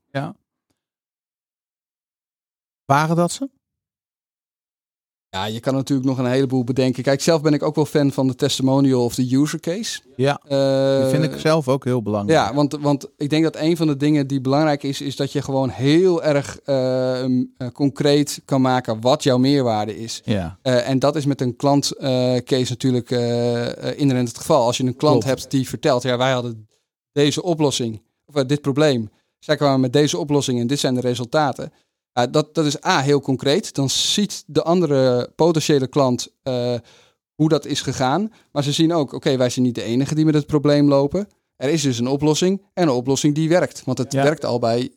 [SPEAKER 1] Waren dat ze?
[SPEAKER 3] Ja, je kan natuurlijk nog een heleboel bedenken. Kijk, zelf ben ik ook wel fan van de testimonial of de user case.
[SPEAKER 1] Ja,
[SPEAKER 3] Eh,
[SPEAKER 1] die vind ik zelf ook heel belangrijk.
[SPEAKER 3] Ja, want, want ik denk dat een van de dingen die belangrijk is, is dat je gewoon heel erg eh, eh, concreet kan maken wat jouw meerwaarde is.
[SPEAKER 1] Ja,
[SPEAKER 3] Eh, en dat is met een klantcase natuurlijk eh eh, inherent het geval. Als je een klant
[SPEAKER 1] Klopt.
[SPEAKER 3] hebt die vertelt, ja, wij hadden deze oplossing, of eh, dit probleem. Zij kwamen met deze oplossing en dit zijn de resultaten. Ja, dat, dat is A, heel concreet. Dan ziet de andere potentiële klant eh, hoe dat is gegaan. Maar ze zien ook, oké, wij zijn niet de enige die met het probleem lopen. Er is dus een oplossing en een oplossing die werkt. Want het
[SPEAKER 1] Ja.
[SPEAKER 3] werkt al bij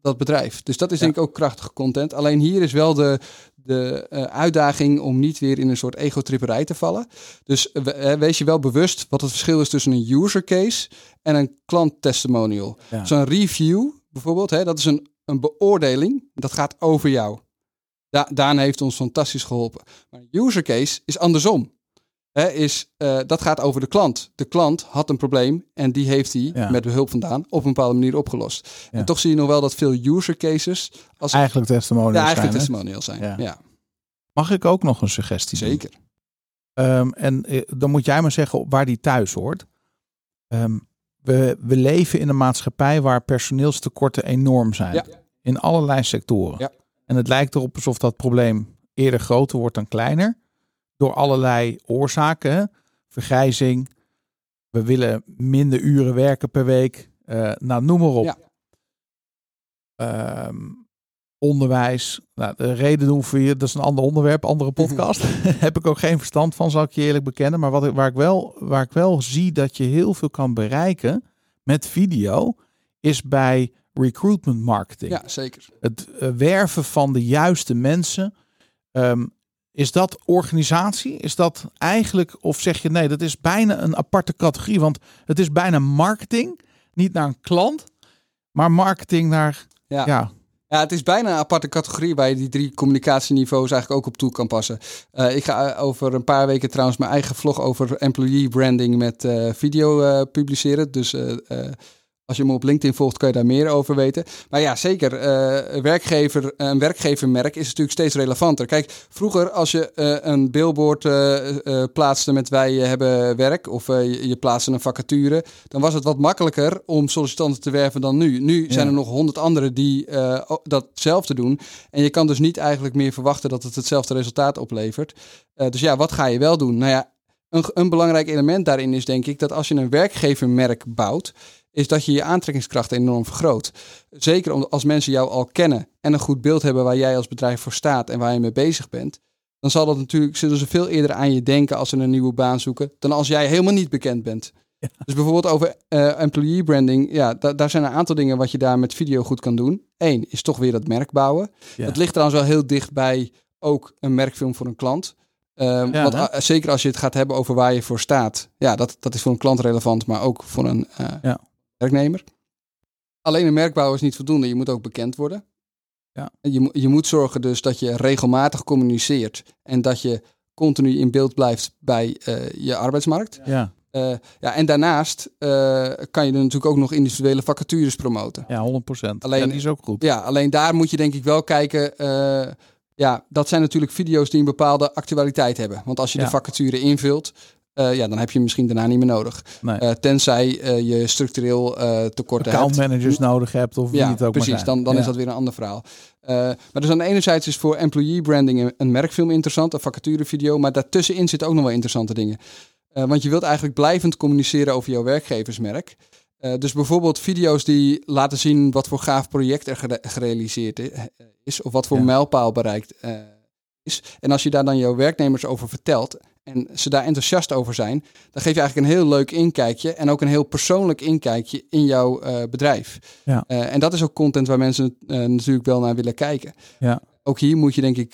[SPEAKER 3] dat bedrijf. Dus dat is
[SPEAKER 1] Ja.
[SPEAKER 3] denk ik ook krachtige content. Alleen hier is wel de, de eh, uitdaging om niet weer in een soort egotripperij te vallen. Dus eh, we- eh, wees je wel bewust wat het verschil is tussen een user case en een klant testimonial.
[SPEAKER 1] Ja.
[SPEAKER 3] Zo'n review bijvoorbeeld, hè, dat is een, een beoordeling. Dat gaat over jou. Da Daan heeft ons fantastisch geholpen. Maar een user case is andersom. Is, eh, dat gaat over de klant. De klant had een probleem en die heeft hij
[SPEAKER 1] Ja.
[SPEAKER 3] met behulp vandaan op een bepaalde manier opgelost.
[SPEAKER 1] Ja.
[SPEAKER 3] En toch zie je nog wel dat veel user cases als
[SPEAKER 1] eigenlijk testimonials
[SPEAKER 3] ja, eigenlijk
[SPEAKER 1] zijn.
[SPEAKER 3] testimonials zijn.
[SPEAKER 1] Ja. Mag ik ook nog een suggestie doen?
[SPEAKER 3] zeker.
[SPEAKER 1] Ehm, en eh, dan moet jij maar zeggen waar die thuis hoort. Ehm, we, we leven in een maatschappij waar personeelstekorten enorm zijn.
[SPEAKER 3] Ja.
[SPEAKER 1] In allerlei sectoren.
[SPEAKER 3] Ja.
[SPEAKER 1] En het lijkt erop alsof dat probleem eerder groter wordt dan kleiner. Door allerlei oorzaken. Vergrijzing. We willen minder uren werken per week. Eh, nou, noem maar op.
[SPEAKER 3] Ja.
[SPEAKER 1] Ehm, onderwijs. Nou, de reden doen voor je, dat is een ander onderwerp, andere podcast. Heb ik ook geen verstand van, zal ik je eerlijk bekennen. Maar wat ik, waar, ik wel, waar ik wel zie dat je heel veel kan bereiken met video, is bij recruitment marketing.
[SPEAKER 3] Ja, zeker.
[SPEAKER 1] Het eh, werven van de juiste mensen. Ehm, is dat organisatie? Is dat eigenlijk, of zeg je nee, dat is bijna een aparte categorie, want het is bijna marketing, niet naar een klant, maar marketing naar,
[SPEAKER 3] Ja.
[SPEAKER 1] ja,
[SPEAKER 3] Ja, het is bijna een aparte categorie waar je die drie communicatieniveaus eigenlijk ook op toe kan passen. Eh, ik ga eh, over een paar weken trouwens mijn eigen vlog over employee branding met eh, video publiceren. Dus als je me op LinkedIn volgt, kan je daar meer over weten. Maar ja, zeker. eh, werkgever, een werkgevermerk is natuurlijk steeds relevanter. Kijk, vroeger als je eh, een billboard eh, plaatste met wij hebben werk of je, je plaatste een vacature, dan was het wat makkelijker om sollicitanten te werven dan nu. Nu zijn er nog honderd anderen die datzelfde doen. En je kan dus niet eigenlijk meer verwachten dat het hetzelfde resultaat oplevert. Dus ja, wat ga je wel doen? Nou ja, een, een belangrijk element daarin is denk ik dat als je een werkgevermerk bouwt, is dat je je aantrekkingskracht enorm vergroot. Zeker om- als mensen jou al kennen en een goed beeld hebben waar jij als bedrijf voor staat en waar je mee bezig bent. Dan zal dat natuurlijk, zullen ze veel eerder aan je denken als ze een nieuwe baan zoeken, dan als jij helemaal niet bekend bent. Dus bijvoorbeeld over eh, employee branding, ja, da- daar zijn een aantal dingen wat je daar met video goed kan doen. Eén is toch weer dat merk bouwen.
[SPEAKER 1] Ja.
[SPEAKER 3] Het ligt trouwens wel heel dicht bij ook een merkfilm voor een klant. Ehm,
[SPEAKER 1] Ja,
[SPEAKER 3] want zeker als je het gaat hebben over waar je voor staat. Ja, dat, dat is voor een klant relevant, maar ook voor een eh,
[SPEAKER 1] Ja.
[SPEAKER 3] Werknemer. Alleen een merkbouw is niet voldoende. Je moet ook bekend worden.
[SPEAKER 1] Ja.
[SPEAKER 3] Je, je moet zorgen dus dat je regelmatig communiceert. En dat je continu in beeld blijft bij eh, je arbeidsmarkt.
[SPEAKER 1] ja,
[SPEAKER 3] Eh, ja, en daarnaast eh, kan je er natuurlijk ook nog individuele vacatures promoten.
[SPEAKER 1] ja, 100 procent.
[SPEAKER 3] Alleen-
[SPEAKER 1] ja, die is ook goed.
[SPEAKER 3] Ja, alleen daar moet je denk ik wel kijken. ja, dat zijn natuurlijk video's die een bepaalde actualiteit hebben. Want als je
[SPEAKER 1] Ja.
[SPEAKER 3] de vacature invult, eh, ja, dan heb je misschien daarna niet meer nodig.
[SPEAKER 1] Nee.
[SPEAKER 3] Eh, tenzij eh, je structureel tekorten hebt.
[SPEAKER 1] account managers nodig hebt of wie
[SPEAKER 3] Ja,
[SPEAKER 1] het ook
[SPEAKER 3] precies.
[SPEAKER 1] maar zijn.
[SPEAKER 3] Dan, dan
[SPEAKER 1] Ja.
[SPEAKER 3] is dat weer een ander verhaal. Maar dus aan de ene zijde is voor employee branding een, merkfilm interessant, een vacaturevideo. Maar daartussenin zitten ook nog wel interessante dingen. Want je wilt eigenlijk blijvend communiceren over jouw werkgeversmerk. Dus bijvoorbeeld video's die laten zien wat voor gaaf project er gere- gerealiseerd is. Of wat voor
[SPEAKER 1] Ja.
[SPEAKER 3] mijlpaal bereikt is. En als je daar dan jouw werknemers over vertelt en ze daar enthousiast over zijn, dan geef je eigenlijk een heel leuk inkijkje en ook een heel persoonlijk inkijkje in jouw eh, bedrijf.
[SPEAKER 1] Ja.
[SPEAKER 3] Eh, en dat is ook content waar mensen eh, natuurlijk wel naar willen kijken.
[SPEAKER 1] Ja.
[SPEAKER 3] Ook hier moet je denk ik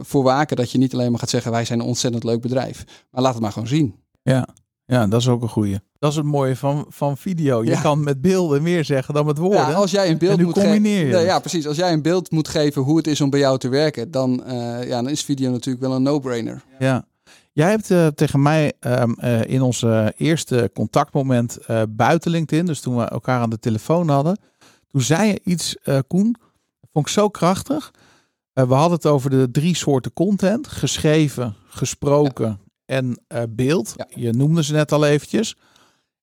[SPEAKER 3] voor waken dat je niet alleen maar gaat zeggen wij zijn een ontzettend leuk bedrijf. Maar laat het maar gewoon zien.
[SPEAKER 1] Ja. ja, dat is ook een goeie. Dat is het mooie van, van video. Je
[SPEAKER 3] Ja.
[SPEAKER 1] kan met beelden meer zeggen dan met woorden.
[SPEAKER 3] Ja, als jij een beeld moet
[SPEAKER 1] combineer het.
[SPEAKER 3] Ja, precies. Als jij een beeld moet geven hoe het is om bij jou te werken, dan, ja, dan is video natuurlijk wel een no-brainer.
[SPEAKER 1] Ja. Jij hebt eh, tegen mij ehm, eh, in ons eh, eerste contactmoment buiten LinkedIn, dus toen we elkaar aan de telefoon hadden, toen zei je iets, Koen, vond ik zo krachtig. We hadden het over de drie soorten content: geschreven, gesproken en beeld.
[SPEAKER 3] Ja.
[SPEAKER 1] Je noemde ze net al eventjes.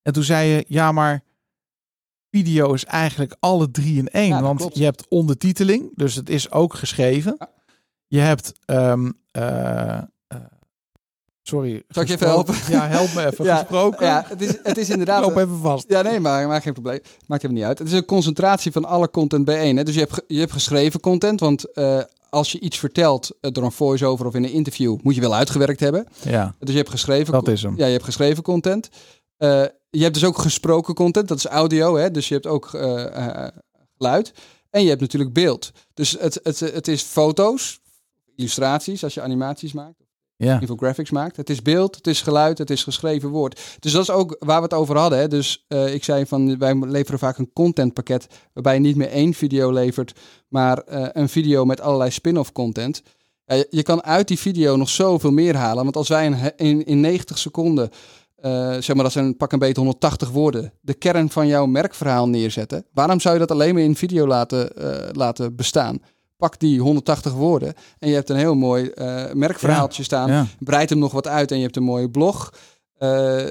[SPEAKER 1] En toen zei je, ja, maar video is eigenlijk alle drie in één.
[SPEAKER 3] Ja,
[SPEAKER 1] want
[SPEAKER 3] klopt.
[SPEAKER 1] je hebt ondertiteling, dus het is ook geschreven.
[SPEAKER 3] Ja.
[SPEAKER 1] Je hebt, ehm, eh, eh, sorry.
[SPEAKER 3] Zal ik je even helpen?
[SPEAKER 1] Ja, help me even.
[SPEAKER 3] Ja,
[SPEAKER 1] gesproken.
[SPEAKER 3] Ja, het is, het is inderdaad...
[SPEAKER 1] loop even vast.
[SPEAKER 3] Ja, nee, maar maakt geen probleem. Maakt helemaal niet uit. Het is een concentratie van alle content bijeen. Hè? Dus je hebt, je hebt geschreven content, want eh, als je iets vertelt eh, door een voice-over of in een interview, moet je wel uitgewerkt hebben.
[SPEAKER 1] Ja,
[SPEAKER 3] Dus je hebt geschreven...
[SPEAKER 1] dat is hem.
[SPEAKER 3] Ja, je hebt geschreven content. Eh, je hebt dus ook gesproken content, dat is audio, hè? dus je hebt ook geluid. En je hebt natuurlijk beeld. Dus het, het, het is foto's, illustraties als je animaties maakt,
[SPEAKER 1] Ja,
[SPEAKER 3] infographics maakt. Het is beeld, het is geluid, het is geschreven woord. Dus dat is ook waar we het over hadden. Hè? Dus eh, ik zei van, wij leveren vaak een contentpakket waarbij je niet meer één video levert, maar eh, een video met allerlei spin-off content. Je, kan uit die video nog zoveel meer halen. Want als wij in, in, in 90 seconden, eh, zeg maar dat zijn pak een beetje 180 woorden, de kern van jouw merkverhaal neerzetten. Waarom zou je dat alleen maar in video laten, laten bestaan? Pak die 180 woorden en je hebt een heel mooi eh, merkverhaaltje staan.
[SPEAKER 1] ja.
[SPEAKER 3] Breid hem nog wat uit en je hebt een mooie blog. Eh,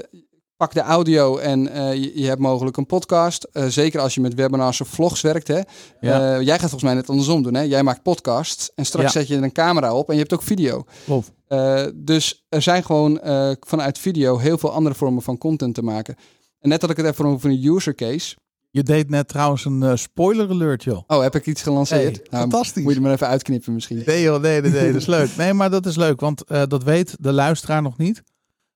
[SPEAKER 3] pak de audio en eh, je, je hebt mogelijk een podcast. Zeker als je met webinars of vlogs werkt. Hè?
[SPEAKER 1] Ja.
[SPEAKER 3] Jij gaat volgens mij net andersom doen. Hè? Jij maakt podcasts en straks zet je een camera op en je hebt ook video.
[SPEAKER 1] Klopt.
[SPEAKER 3] Dus er zijn gewoon vanuit video heel veel andere vormen van content te maken. En net had ik het even over een user case.
[SPEAKER 1] Je deed net trouwens een eh, spoiler alert, joh.
[SPEAKER 3] Oh, heb ik iets gelanceerd?
[SPEAKER 1] Hey,
[SPEAKER 3] Nou,
[SPEAKER 1] fantastisch.
[SPEAKER 3] Moet je maar even uitknippen misschien.
[SPEAKER 1] Nee, joh, nee, nee, nee, dat is leuk. Nee, maar dat is leuk, want eh, dat weet de luisteraar nog niet.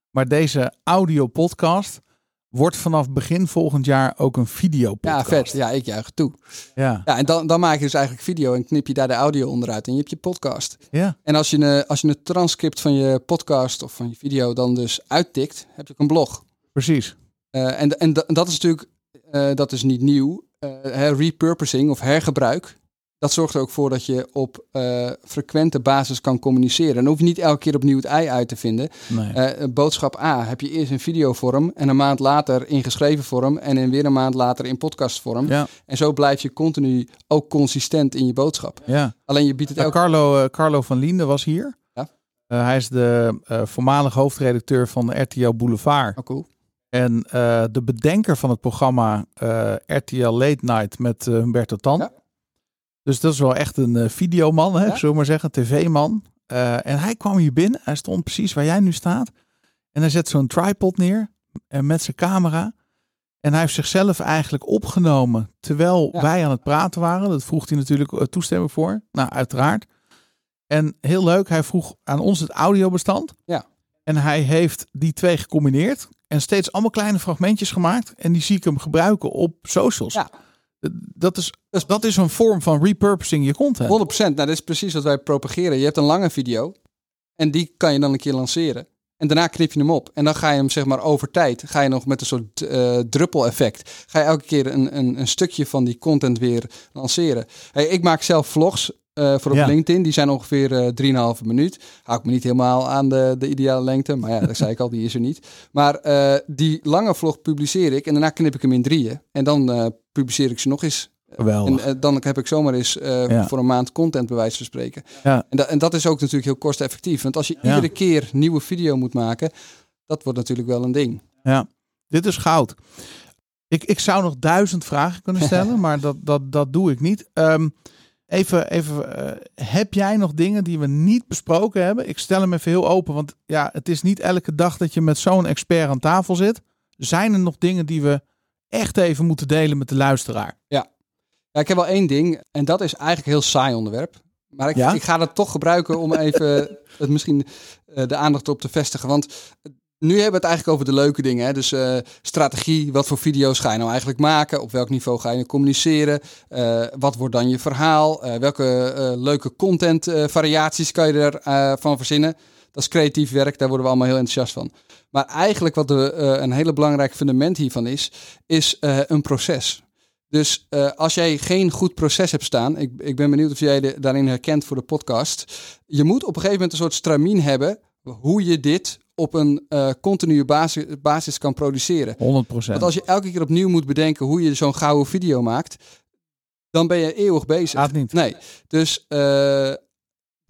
[SPEAKER 1] Maar deze audio podcast wordt vanaf begin volgend jaar ook een videopodcast.
[SPEAKER 3] Ja, vet. Ja, ik juich het toe.
[SPEAKER 1] Ja,
[SPEAKER 3] Ja, en dan, dan maak je dus eigenlijk video en knip je daar de audio onderuit en je hebt je podcast.
[SPEAKER 1] ja.
[SPEAKER 3] En als je, een, als je een transcript van je podcast of van je video dan dus uittikt, heb je ook een blog.
[SPEAKER 1] precies.
[SPEAKER 3] Eh, en, en dat is natuurlijk, eh, dat is niet nieuw. Eh, repurposing of hergebruik, dat zorgt er ook voor dat je op eh, frequente basis kan communiceren. Dan hoef je niet elke keer opnieuw het ei uit te vinden.
[SPEAKER 1] Nee.
[SPEAKER 3] Boodschap A heb je eerst in videovorm en een maand later in geschreven vorm en in weer een maand later in podcastvorm.
[SPEAKER 1] ja,
[SPEAKER 3] En zo blijf je continu ook consistent in je boodschap.
[SPEAKER 1] ja.
[SPEAKER 3] Alleen je biedt het
[SPEAKER 1] Ja, Carlo, Carlo van Liende was hier.
[SPEAKER 3] Ja.
[SPEAKER 1] Hij is de voormalig hoofdredacteur van RTL Boulevard.
[SPEAKER 3] Oh, cool.
[SPEAKER 1] En eh, de bedenker van het programma eh, RTL Late Night met eh, Humberto Tan.
[SPEAKER 3] Ja.
[SPEAKER 1] Dus dat is wel echt een videoman, hè,
[SPEAKER 3] Ja.
[SPEAKER 1] zullen we maar zeggen, tv-man. En hij kwam hier binnen. Hij stond precies waar jij nu staat. En hij zet zo'n tripod neer en met zijn camera. En hij heeft zichzelf eigenlijk opgenomen terwijl
[SPEAKER 3] Ja.
[SPEAKER 1] wij aan het praten waren. Dat vroeg hij natuurlijk toestemming voor. Nou, uiteraard. En heel leuk, hij vroeg aan ons het audiobestand.
[SPEAKER 3] Ja.
[SPEAKER 1] En hij heeft die twee gecombineerd. En steeds allemaal kleine fragmentjes gemaakt. En die zie ik hem gebruiken op socials.
[SPEAKER 3] Ja.
[SPEAKER 1] Dat, is, dat is een vorm van repurposing je content.
[SPEAKER 3] 100%. Nou, dat is precies wat wij propageren. Je hebt een lange video en die kan je dan een keer lanceren. En daarna knip je hem op. En dan ga je hem zeg maar over tijd, ga je nog met een soort eh druppel-effect, ga je elke keer een, een, een stukje van die content weer lanceren. Hey, ik maak zelf vlogs eh, voor op
[SPEAKER 1] Ja.
[SPEAKER 3] LinkedIn. Die zijn ongeveer eh 3,5 minuut. Hou ik me niet helemaal aan de, de ideale lengte. Maar ja, dat zei ik al, die is er niet. Maar eh, die lange vlog publiceer ik en daarna knip ik hem in drieën. En dan publiceer ik ze nog eens.
[SPEAKER 1] Geweldig.
[SPEAKER 3] En dan heb ik zomaar eens
[SPEAKER 1] Ja.
[SPEAKER 3] voor een maand content bij wijze van spreken.
[SPEAKER 1] Ja.
[SPEAKER 3] En, dat en dat is ook natuurlijk heel kosteneffectief. Want als je iedere keer nieuwe video moet maken, dat wordt natuurlijk wel een ding.
[SPEAKER 1] Ja, dit is goud. Ik, ik zou nog duizend vragen kunnen stellen, maar dat, dat, dat doe ik niet. Ehm, even, even eh, heb jij nog dingen die we niet besproken hebben? Ik stel hem even heel open, want ja, het is niet elke dag dat je met zo'n expert aan tafel zit. Zijn er nog dingen die we echt even moeten delen met de luisteraar?
[SPEAKER 3] Ja, ik heb wel één ding. En dat is eigenlijk een heel saai onderwerp. Maar ik,
[SPEAKER 1] Ja?
[SPEAKER 3] ik ga dat toch gebruiken om even het misschien eh, de aandacht op te vestigen. Want nu hebben we het eigenlijk over de leuke dingen. Hè? Dus eh, strategie, wat voor video's ga je nou eigenlijk maken? Op welk niveau ga je communiceren? Eh, wat wordt dan je verhaal? Eh, welke leuke content variaties kan je ervan van verzinnen? Dat is creatief werk, daar worden we allemaal heel enthousiast van. Maar eigenlijk wat een hele belangrijk fundament hiervan is, is een proces. Dus als jij geen goed proces hebt staan, ik, ik ben benieuwd of jij de, daarin herkent voor de podcast. Je moet op een gegeven moment een soort stramien hebben hoe je dit op een eh continue basis, basis kan produceren.
[SPEAKER 1] 100 procent.
[SPEAKER 3] Want als je elke keer opnieuw moet bedenken hoe je zo'n gouden video maakt, dan ben je eeuwig bezig.
[SPEAKER 1] Gaat niet.
[SPEAKER 3] Nee, dus eh,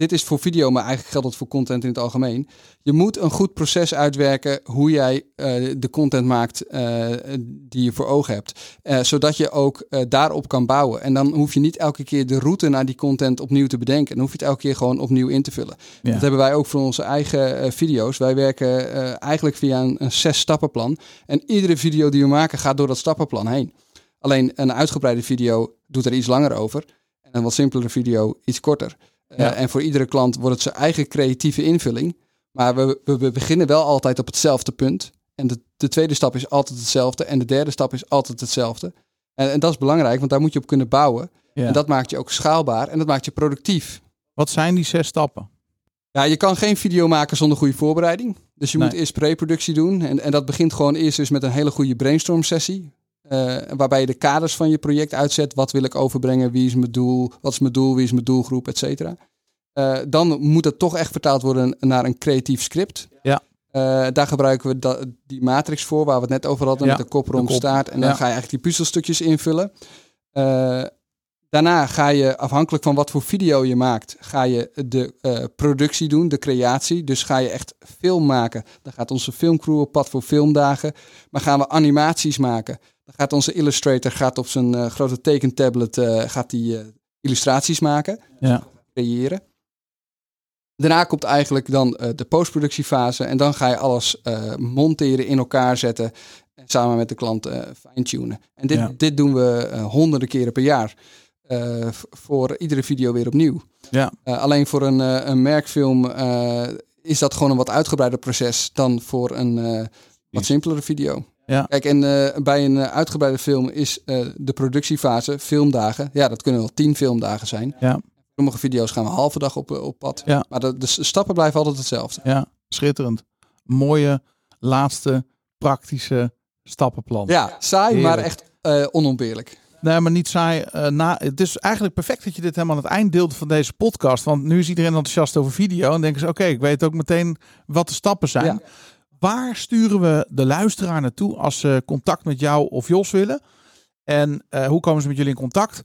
[SPEAKER 3] dit is voor video, maar eigenlijk geldt dat voor content in het algemeen. Je moet een goed proces uitwerken hoe jij eh, de content maakt eh, die je voor ogen hebt. Eh, zodat je ook daarop kan bouwen. En dan hoef je niet elke keer de route naar die content opnieuw te bedenken. Dan hoef je het elke keer gewoon opnieuw in te vullen.
[SPEAKER 1] Ja.
[SPEAKER 3] Dat hebben wij ook voor onze eigen video's. Wij werken eigenlijk via een, een zes stappenplan. En iedere video die we maken gaat door dat stappenplan heen. Alleen een uitgebreide video doet er iets langer over. En een wat simpelere video iets korter. Eh,
[SPEAKER 1] Ja.
[SPEAKER 3] en voor iedere klant wordt het zijn eigen creatieve invulling. Maar we, we, we beginnen wel altijd op hetzelfde punt. En de, de tweede stap is altijd hetzelfde. En de derde stap is altijd hetzelfde. En, en dat is belangrijk, want daar moet je op kunnen bouwen.
[SPEAKER 1] Ja.
[SPEAKER 3] En dat maakt je ook schaalbaar en dat maakt je productief.
[SPEAKER 1] Wat zijn die zes stappen?
[SPEAKER 3] Ja, je kan geen video maken zonder goede voorbereiding. Dus je
[SPEAKER 1] Nee.
[SPEAKER 3] moet eerst pre-productie doen. En, en dat begint gewoon eerst dus met een hele goede brainstorm sessie. Eh, waarbij je de kaders van je project uitzet. Wat wil ik overbrengen? Wie is mijn doel? Wat is mijn doel? Wie is mijn doelgroep? Et cetera. Eh, dan moet het toch echt vertaald worden naar een creatief script.
[SPEAKER 1] Ja.
[SPEAKER 3] Eh, daar gebruiken we da- die matrix voor, waar we het net over hadden,
[SPEAKER 1] Ja,
[SPEAKER 3] met de kop rond staart. En dan
[SPEAKER 1] Ja.
[SPEAKER 3] ga je eigenlijk die puzzelstukjes invullen. Daarna ga je, afhankelijk van wat voor video je maakt, ga je de productie doen, de creatie. Dus ga je echt film maken. Dan gaat onze filmcrew op pad voor filmdagen. Maar gaan we animaties maken. Dan gaat onze illustrator gaat op zijn eh, grote tekentablet eh, gaat die, eh, illustraties maken
[SPEAKER 1] Ja.
[SPEAKER 3] creëren. Daarna komt eigenlijk dan de postproductiefase en dan ga je alles monteren, in elkaar zetten en samen met de klant fine-tunen. En dit,
[SPEAKER 1] Ja.
[SPEAKER 3] dit doen we honderden keren per jaar. voor iedere video weer opnieuw.
[SPEAKER 1] Ja.
[SPEAKER 3] Alleen voor een, een merkfilm is dat gewoon een wat uitgebreider proces dan voor een wat simpelere video.
[SPEAKER 1] Ja.
[SPEAKER 3] Kijk, en eh, bij een eh, uitgebreide film is eh, de productiefase filmdagen. Ja, dat kunnen wel tien filmdagen zijn.
[SPEAKER 1] Ja.
[SPEAKER 3] Sommige video's gaan we een halve dag op, op pad.
[SPEAKER 1] Ja.
[SPEAKER 3] Maar de, de stappen blijven altijd hetzelfde.
[SPEAKER 1] Ja, schitterend. Mooie, laatste, praktische stappenplan.
[SPEAKER 3] Ja, saai,
[SPEAKER 1] Heerlijk.
[SPEAKER 3] maar echt eh, onontbeerlijk.
[SPEAKER 1] Nee, maar niet saai. Na, het is eigenlijk perfect dat je dit helemaal aan het eind deelt van deze podcast. Want nu is iedereen enthousiast over video. En denken ze, oké, ik weet ook meteen wat de stappen zijn.
[SPEAKER 3] Ja.
[SPEAKER 1] Waar sturen we de luisteraar naartoe als ze contact met jou of Jos willen? En eh, hoe komen ze met jullie in contact?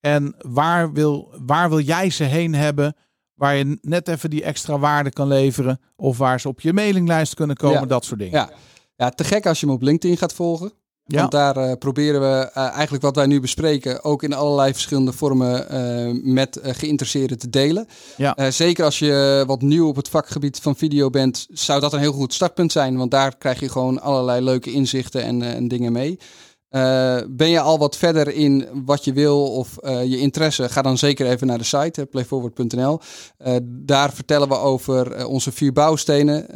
[SPEAKER 1] En waar wil, waar wil jij ze heen hebben? Waar je net even die extra waarde kan leveren. Of waar ze op je mailinglijst kunnen komen.
[SPEAKER 3] Ja.
[SPEAKER 1] Dat soort dingen.
[SPEAKER 3] Ja. ja, te gek als je hem op LinkedIn gaat volgen.
[SPEAKER 1] Ja.
[SPEAKER 3] Want daar eh, proberen we eh, eigenlijk wat wij nu bespreken ook in allerlei verschillende vormen eh, met geïnteresseerden te delen.
[SPEAKER 1] Ja.
[SPEAKER 3] Zeker als je wat nieuw op het vakgebied van video bent, zou dat een heel goed startpunt zijn. Want daar krijg je gewoon allerlei leuke inzichten en, en dingen mee. Ben je al wat verder in wat je wil of je interesse, ga dan zeker even naar de site, playforward.nl. Daar vertellen we over onze vier bouwstenen,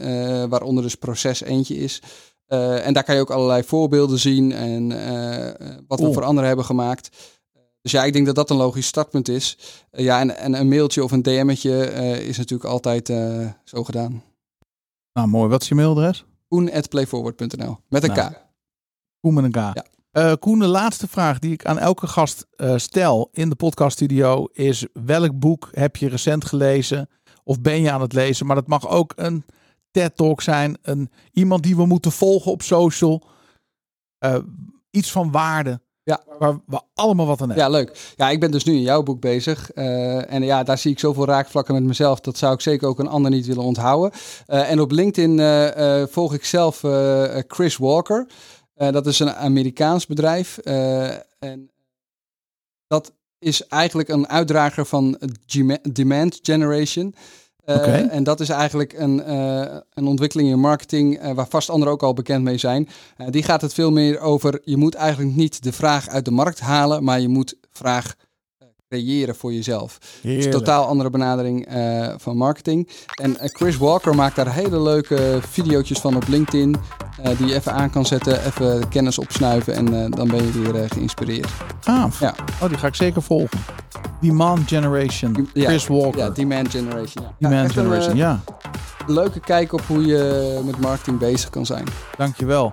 [SPEAKER 3] waaronder dus proces eentje is. Eh, en daar kan je ook allerlei voorbeelden zien en eh, wat we voor anderen hebben gemaakt. Dus ja, ik denk dat dat een logisch startpunt is. Eh, ja, en, en een mailtje of een DM'tje is natuurlijk altijd zo gedaan.
[SPEAKER 1] Nou, mooi. Wat is je mailadres?
[SPEAKER 3] Koen.playforward.nl Met een
[SPEAKER 1] Nou.
[SPEAKER 3] K.
[SPEAKER 1] Koen met een K.
[SPEAKER 3] Ja.
[SPEAKER 1] Koen, de laatste vraag die ik aan elke gast stel in de podcaststudio is: welk boek heb je recent gelezen of ben je aan het lezen? Maar dat mag ook een TED-talk zijn, een, iemand die we moeten volgen op social. Eh, iets van waarde
[SPEAKER 3] Ja.
[SPEAKER 1] waar we allemaal wat aan hebben.
[SPEAKER 3] Ja, leuk. Ja, ik ben dus nu in jouw boek bezig. Eh, en ja, daar zie ik zoveel raakvlakken met mezelf. Dat zou ik zeker ook een ander niet willen onthouden. Eh, en op LinkedIn volg ik zelf Chris Walker. Dat is een Amerikaans bedrijf. En dat is eigenlijk een uitdrager van demand generation. Eh. En dat is eigenlijk een, eh, een ontwikkeling in marketing eh, waar vast anderen ook al bekend mee zijn. Die gaat het veel meer over, je moet eigenlijk niet de vraag uit de markt halen, maar je moet vraag creëren voor jezelf. Dus
[SPEAKER 1] Heerlijk.
[SPEAKER 3] een totaal andere benadering eh, van marketing. En eh, Chris Walker maakt daar hele leuke video's van op LinkedIn. eh, die je even aan kan zetten, even kennis opsnuiven en dan ben je weer geïnspireerd.
[SPEAKER 1] Gaaf.
[SPEAKER 3] Ja.
[SPEAKER 1] Oh, die ga ik zeker volgen. Demand Generation.
[SPEAKER 3] Ja,
[SPEAKER 1] Chris Walker.
[SPEAKER 3] Ja, demand generation. Ja.
[SPEAKER 1] Demand
[SPEAKER 3] een,
[SPEAKER 1] Generation, ja.
[SPEAKER 3] leuke kijk op hoe je met marketing bezig kan zijn.
[SPEAKER 1] Dankjewel.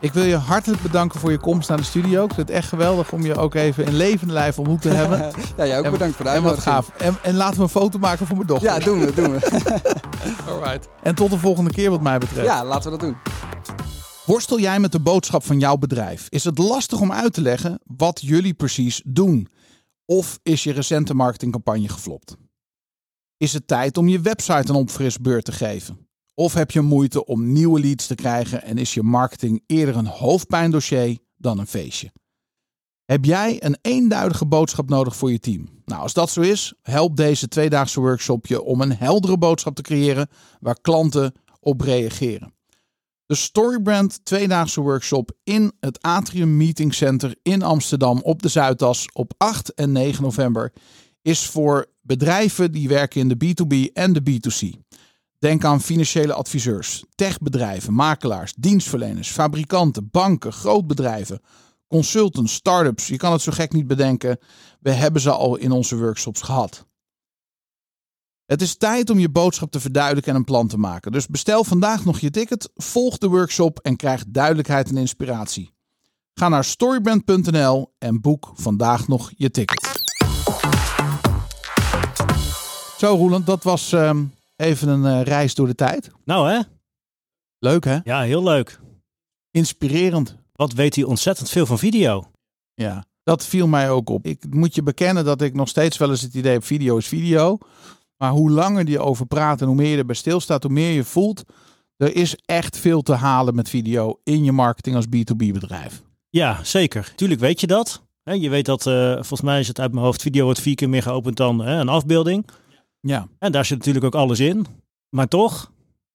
[SPEAKER 1] Ik wil je hartelijk bedanken voor je komst naar de studio. Ik vind het echt geweldig om je ook even in levende lijf ontmoet te hebben.
[SPEAKER 3] ja, jij ook
[SPEAKER 1] En-
[SPEAKER 3] bedankt voor de
[SPEAKER 1] en wat
[SPEAKER 3] uitnodiging.
[SPEAKER 1] gaaf. En, en laten we een foto maken voor mijn dochter.
[SPEAKER 3] Ja, doen we, doen we.
[SPEAKER 1] Alright. En tot de volgende keer wat mij betreft.
[SPEAKER 3] ja, laten we dat doen.
[SPEAKER 1] Worstel jij met de boodschap van jouw bedrijf? Is het lastig om uit te leggen wat jullie precies doen? Of is je recente marketingcampagne geflopt? Is het tijd om je website een opfrisbeurt te geven? Of heb je moeite om nieuwe leads te krijgen en is je marketing eerder een hoofdpijndossier dan een feestje? Heb jij een eenduidige boodschap nodig voor je team? Nou, als dat zo is, help deze tweedaagse workshop je om een heldere boodschap te creëren waar klanten op reageren. De Storybrand tweedaagse workshop in het Atrium Meeting Center in Amsterdam op de Zuidas op 8 en 9 november is voor bedrijven die werken in de B2B en de B2C. Denk aan financiële adviseurs, techbedrijven, makelaars, dienstverleners, fabrikanten, banken, grootbedrijven, consultants, start-ups. Je kan het zo gek niet bedenken. We hebben ze al in onze workshops gehad. Het is tijd om je boodschap te verduidelijken en een plan te maken. Dus bestel vandaag nog je ticket, volg de workshop en krijg duidelijkheid en inspiratie. Ga naar storybrand.nl en boek vandaag nog je ticket. Zo Roeland, dat was ehm, even een eh, reis door de tijd.
[SPEAKER 2] Nou hè?
[SPEAKER 1] Leuk hè?
[SPEAKER 2] Ja, heel leuk.
[SPEAKER 1] Inspirerend.
[SPEAKER 2] Wat weet hij ontzettend veel van video.
[SPEAKER 1] Ja, dat viel mij ook op. Ik moet je bekennen dat ik nog steeds wel eens het idee heb: video is video. Maar hoe langer die over praat en hoe meer je erbij stilstaat, hoe meer je voelt. Er is echt veel te halen met video in je marketing als B2B bedrijf.
[SPEAKER 2] Ja, zeker. Tuurlijk weet je dat. Je weet dat, eh, volgens mij is het uit mijn hoofd, video wordt vier keer meer geopend dan een afbeelding.
[SPEAKER 1] Ja,
[SPEAKER 2] En daar zit natuurlijk ook alles in. Maar toch,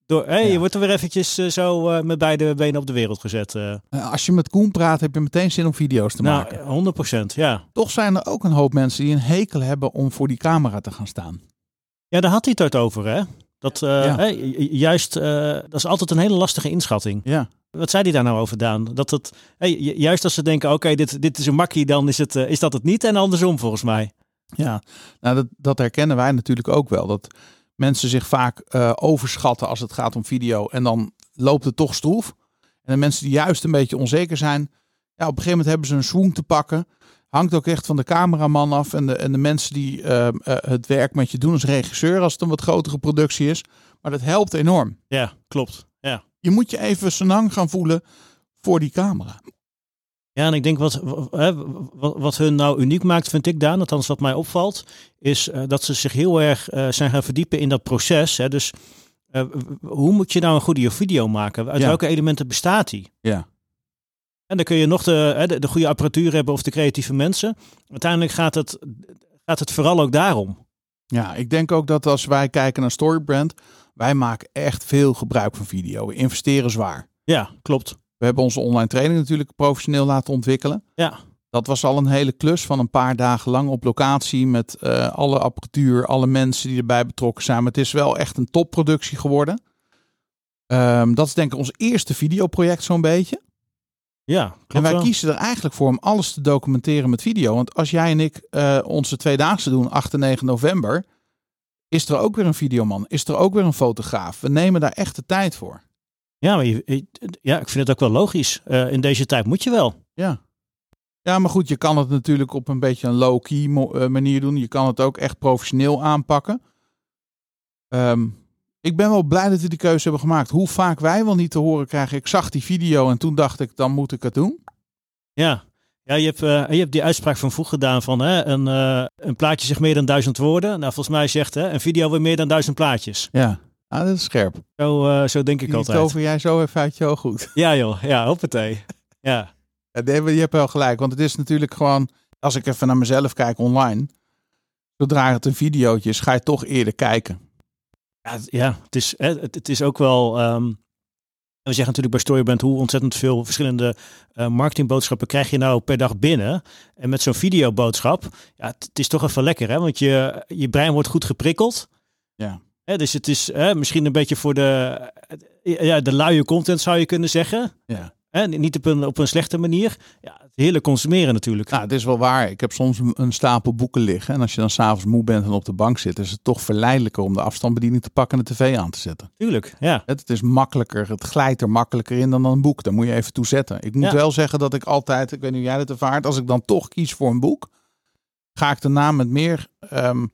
[SPEAKER 2] door,
[SPEAKER 1] Ja.
[SPEAKER 2] je wordt er weer eventjes eh, zo eh, met beide benen op de wereld gezet. eh.
[SPEAKER 1] Als je met Koen praat, heb je meteen zin om video's te maken.
[SPEAKER 2] nou, 100 procent, ja.
[SPEAKER 1] Toch zijn er ook een hoop mensen die een hekel hebben om voor die camera te gaan staan.
[SPEAKER 2] Ja, daar had hij het over, hè. Dat,
[SPEAKER 1] Ja.
[SPEAKER 2] juist, dat is altijd een hele lastige inschatting.
[SPEAKER 1] Ja,
[SPEAKER 2] Wat zei hij daar nou over, Daan? Dat het, hey, juist als ze denken, oké, dit, dit is een makkie, dan is, het, is dat het niet. En andersom, volgens mij.
[SPEAKER 1] Ja, nou dat, dat herkennen wij natuurlijk ook wel. Dat mensen zich vaak eh, overschatten als het gaat om video. En dan loopt het toch stroef. En de mensen die juist een beetje onzeker zijn. Ja, op een gegeven moment hebben ze een swoon te pakken. Hangt ook echt van de cameraman af. En de, en de mensen die eh, eh, het werk met je doen als regisseur. Als het een wat grotere productie is. Maar dat helpt enorm.
[SPEAKER 2] Ja, klopt. Ja.
[SPEAKER 1] Je moet je even senang gaan voelen voor die camera.
[SPEAKER 2] Ja, en ik denk wat, wat, wat hun nou uniek maakt, vind ik, Daan, althans wat mij opvalt, is eh, dat ze zich heel erg eh, zijn gaan verdiepen in dat proces. Hè. Dus eh, hoe moet je nou een goede video maken? Uit
[SPEAKER 1] Ja.
[SPEAKER 2] welke elementen bestaat die?
[SPEAKER 1] Ja.
[SPEAKER 2] En dan kun je nog de, hè, de, de goede apparatuur hebben of de creatieve mensen. Uiteindelijk gaat het, gaat het vooral ook daarom.
[SPEAKER 1] Ja, ik denk ook dat als wij kijken naar Storybrand. Wij maken echt veel gebruik van video. We investeren zwaar.
[SPEAKER 2] Ja, klopt.
[SPEAKER 1] We hebben onze online training natuurlijk professioneel laten ontwikkelen.
[SPEAKER 2] Ja,
[SPEAKER 1] Dat was al een hele klus van een paar dagen lang op locatie met eh, alle apparatuur, alle mensen die erbij betrokken zijn. Maar het is wel echt een topproductie geworden. Ehm, dat is denk ik ons eerste videoproject zo'n beetje.
[SPEAKER 2] ja klopt
[SPEAKER 1] en wij
[SPEAKER 2] wel.
[SPEAKER 1] kiezen er eigenlijk voor om alles te documenteren met video. Want als jij en ik eh, onze tweedaagse doen, 8 en 9 november, is er ook weer een videoman, is er ook weer een fotograaf. We nemen daar echt de tijd voor.
[SPEAKER 2] Ja, maar je, je- ja, ik vind het ook wel logisch. Eh, in deze tijd moet je wel.
[SPEAKER 1] Ja. Ja, maar goed, je kan het natuurlijk op een beetje een low-key eh, manier doen. Je kan het ook echt professioneel aanpakken. Ehm, ik ben wel blij dat we die keuze hebben gemaakt. Hoe vaak wij wel niet te horen krijgen. Ik zag die video en toen dacht ik, dan moet ik het doen.
[SPEAKER 2] Ja, ja je, hebt, eh, je hebt die uitspraak van vroeg gedaan van hè, een, een plaatje zegt meer dan duizend woorden. Nou, volgens mij zegt hè, een video weer meer dan duizent plaatjes.
[SPEAKER 1] Ja, ah, dat is scherp.
[SPEAKER 2] Zo, eh, zo denk ik
[SPEAKER 1] Die
[SPEAKER 2] altijd.
[SPEAKER 1] tover jij zo even uit je oog goed.
[SPEAKER 2] Ja joh, ja, hoppatee. Ja,
[SPEAKER 1] Ja, je hebt wel gelijk, want het is natuurlijk gewoon... Als ik even naar mezelf kijk online... Zodra het een videootje is, ga je toch eerder kijken.
[SPEAKER 2] ja, het- ja het, is, het, het is ook wel... ehm, we zeggen natuurlijk bij Storybrand hoe ontzettend veel verschillende eh, marketingboodschappen krijg je nou per dag binnen. En met zo'n videoboodschap, ja, het, het is toch even lekker hè, want je, je brein wordt goed geprikkeld.
[SPEAKER 1] Ja.
[SPEAKER 2] Hè, dus het is hè, misschien een beetje voor de, ja, de luie content zou je kunnen zeggen.
[SPEAKER 1] Ja.
[SPEAKER 2] Hè, niet op een, op een slechte manier. Ja, het heerlijk consumeren natuurlijk.
[SPEAKER 1] Nou, het is wel waar. Ik heb soms een, stapel boeken liggen. En als je dan s'avonds moe bent en op de bank zit, is het toch verleidelijker om de afstandsbediening te pakken en de tv aan te zetten.
[SPEAKER 2] Tuurlijk, ja.
[SPEAKER 1] Het, het is makkelijker, het glijdt er makkelijker in dan een boek. Daar moet je even toe zetten. Ik moet
[SPEAKER 2] Ja.
[SPEAKER 1] wel zeggen dat ik altijd, ik weet niet hoe jij het ervaart, als ik dan toch kies voor een boek, ga ik daarna met meer, ehm,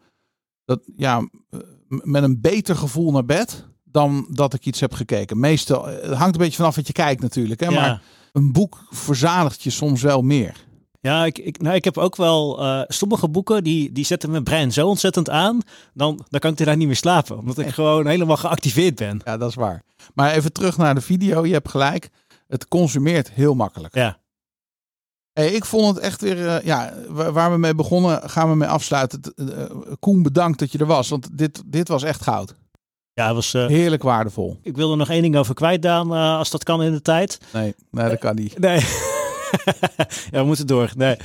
[SPEAKER 1] dat, ja, eh, met een beter gevoel naar bed dan dat ik iets heb gekeken. Meestal, eh, het hangt een beetje vanaf wat je kijkt natuurlijk. Hè?
[SPEAKER 2] ja.
[SPEAKER 1] Maar een boek verzadigt je soms wel meer.
[SPEAKER 2] Ja, ik, ik, nou, ik heb ook wel eh, sommige boeken die, die zetten mijn brein zo ontzettend aan. Dan, dan kan ik er daar niet meer slapen. Omdat ik gewoon helemaal geactiveerd ben.
[SPEAKER 1] Ja, dat is waar. Maar even terug naar de video. Je hebt gelijk. Het consumeert heel makkelijk.
[SPEAKER 2] Ja,
[SPEAKER 1] Hey, ik vond het echt weer, eh, ja, wa- waar we mee begonnen, gaan we mee afsluiten. Eh, Koen, bedankt dat je er was, want dit, dit was echt goud.
[SPEAKER 2] ja het was, eh,
[SPEAKER 1] Heerlijk waardevol.
[SPEAKER 2] ik wil er nog één ding over kwijt, Daan, als dat kan in de tijd.
[SPEAKER 1] Nee, nee dat kan niet.
[SPEAKER 2] Nee. ja, we moeten door. Nee.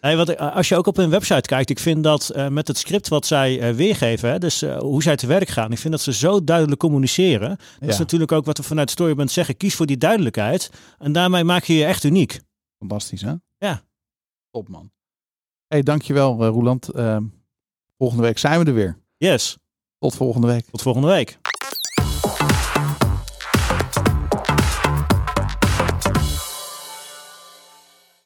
[SPEAKER 2] Nee, wat, ik- als je ook op hun website kijkt, ik vind dat met het script wat zij weergeven, hè, dus hoe zij te werk gaan, ik vind dat ze zo duidelijk communiceren. Dat is natuurlijk ook wat we vanuit Storyband zeggen, kies voor die duidelijkheid. En daarmee maak je je echt uniek.
[SPEAKER 1] Fantastisch hè?
[SPEAKER 2] Ja.
[SPEAKER 1] Top man. Hey, dankjewel eh, Roeland. Eh, volgende week zijn we er weer.
[SPEAKER 2] Yes,
[SPEAKER 1] Tot volgende week.
[SPEAKER 2] tot volgende week.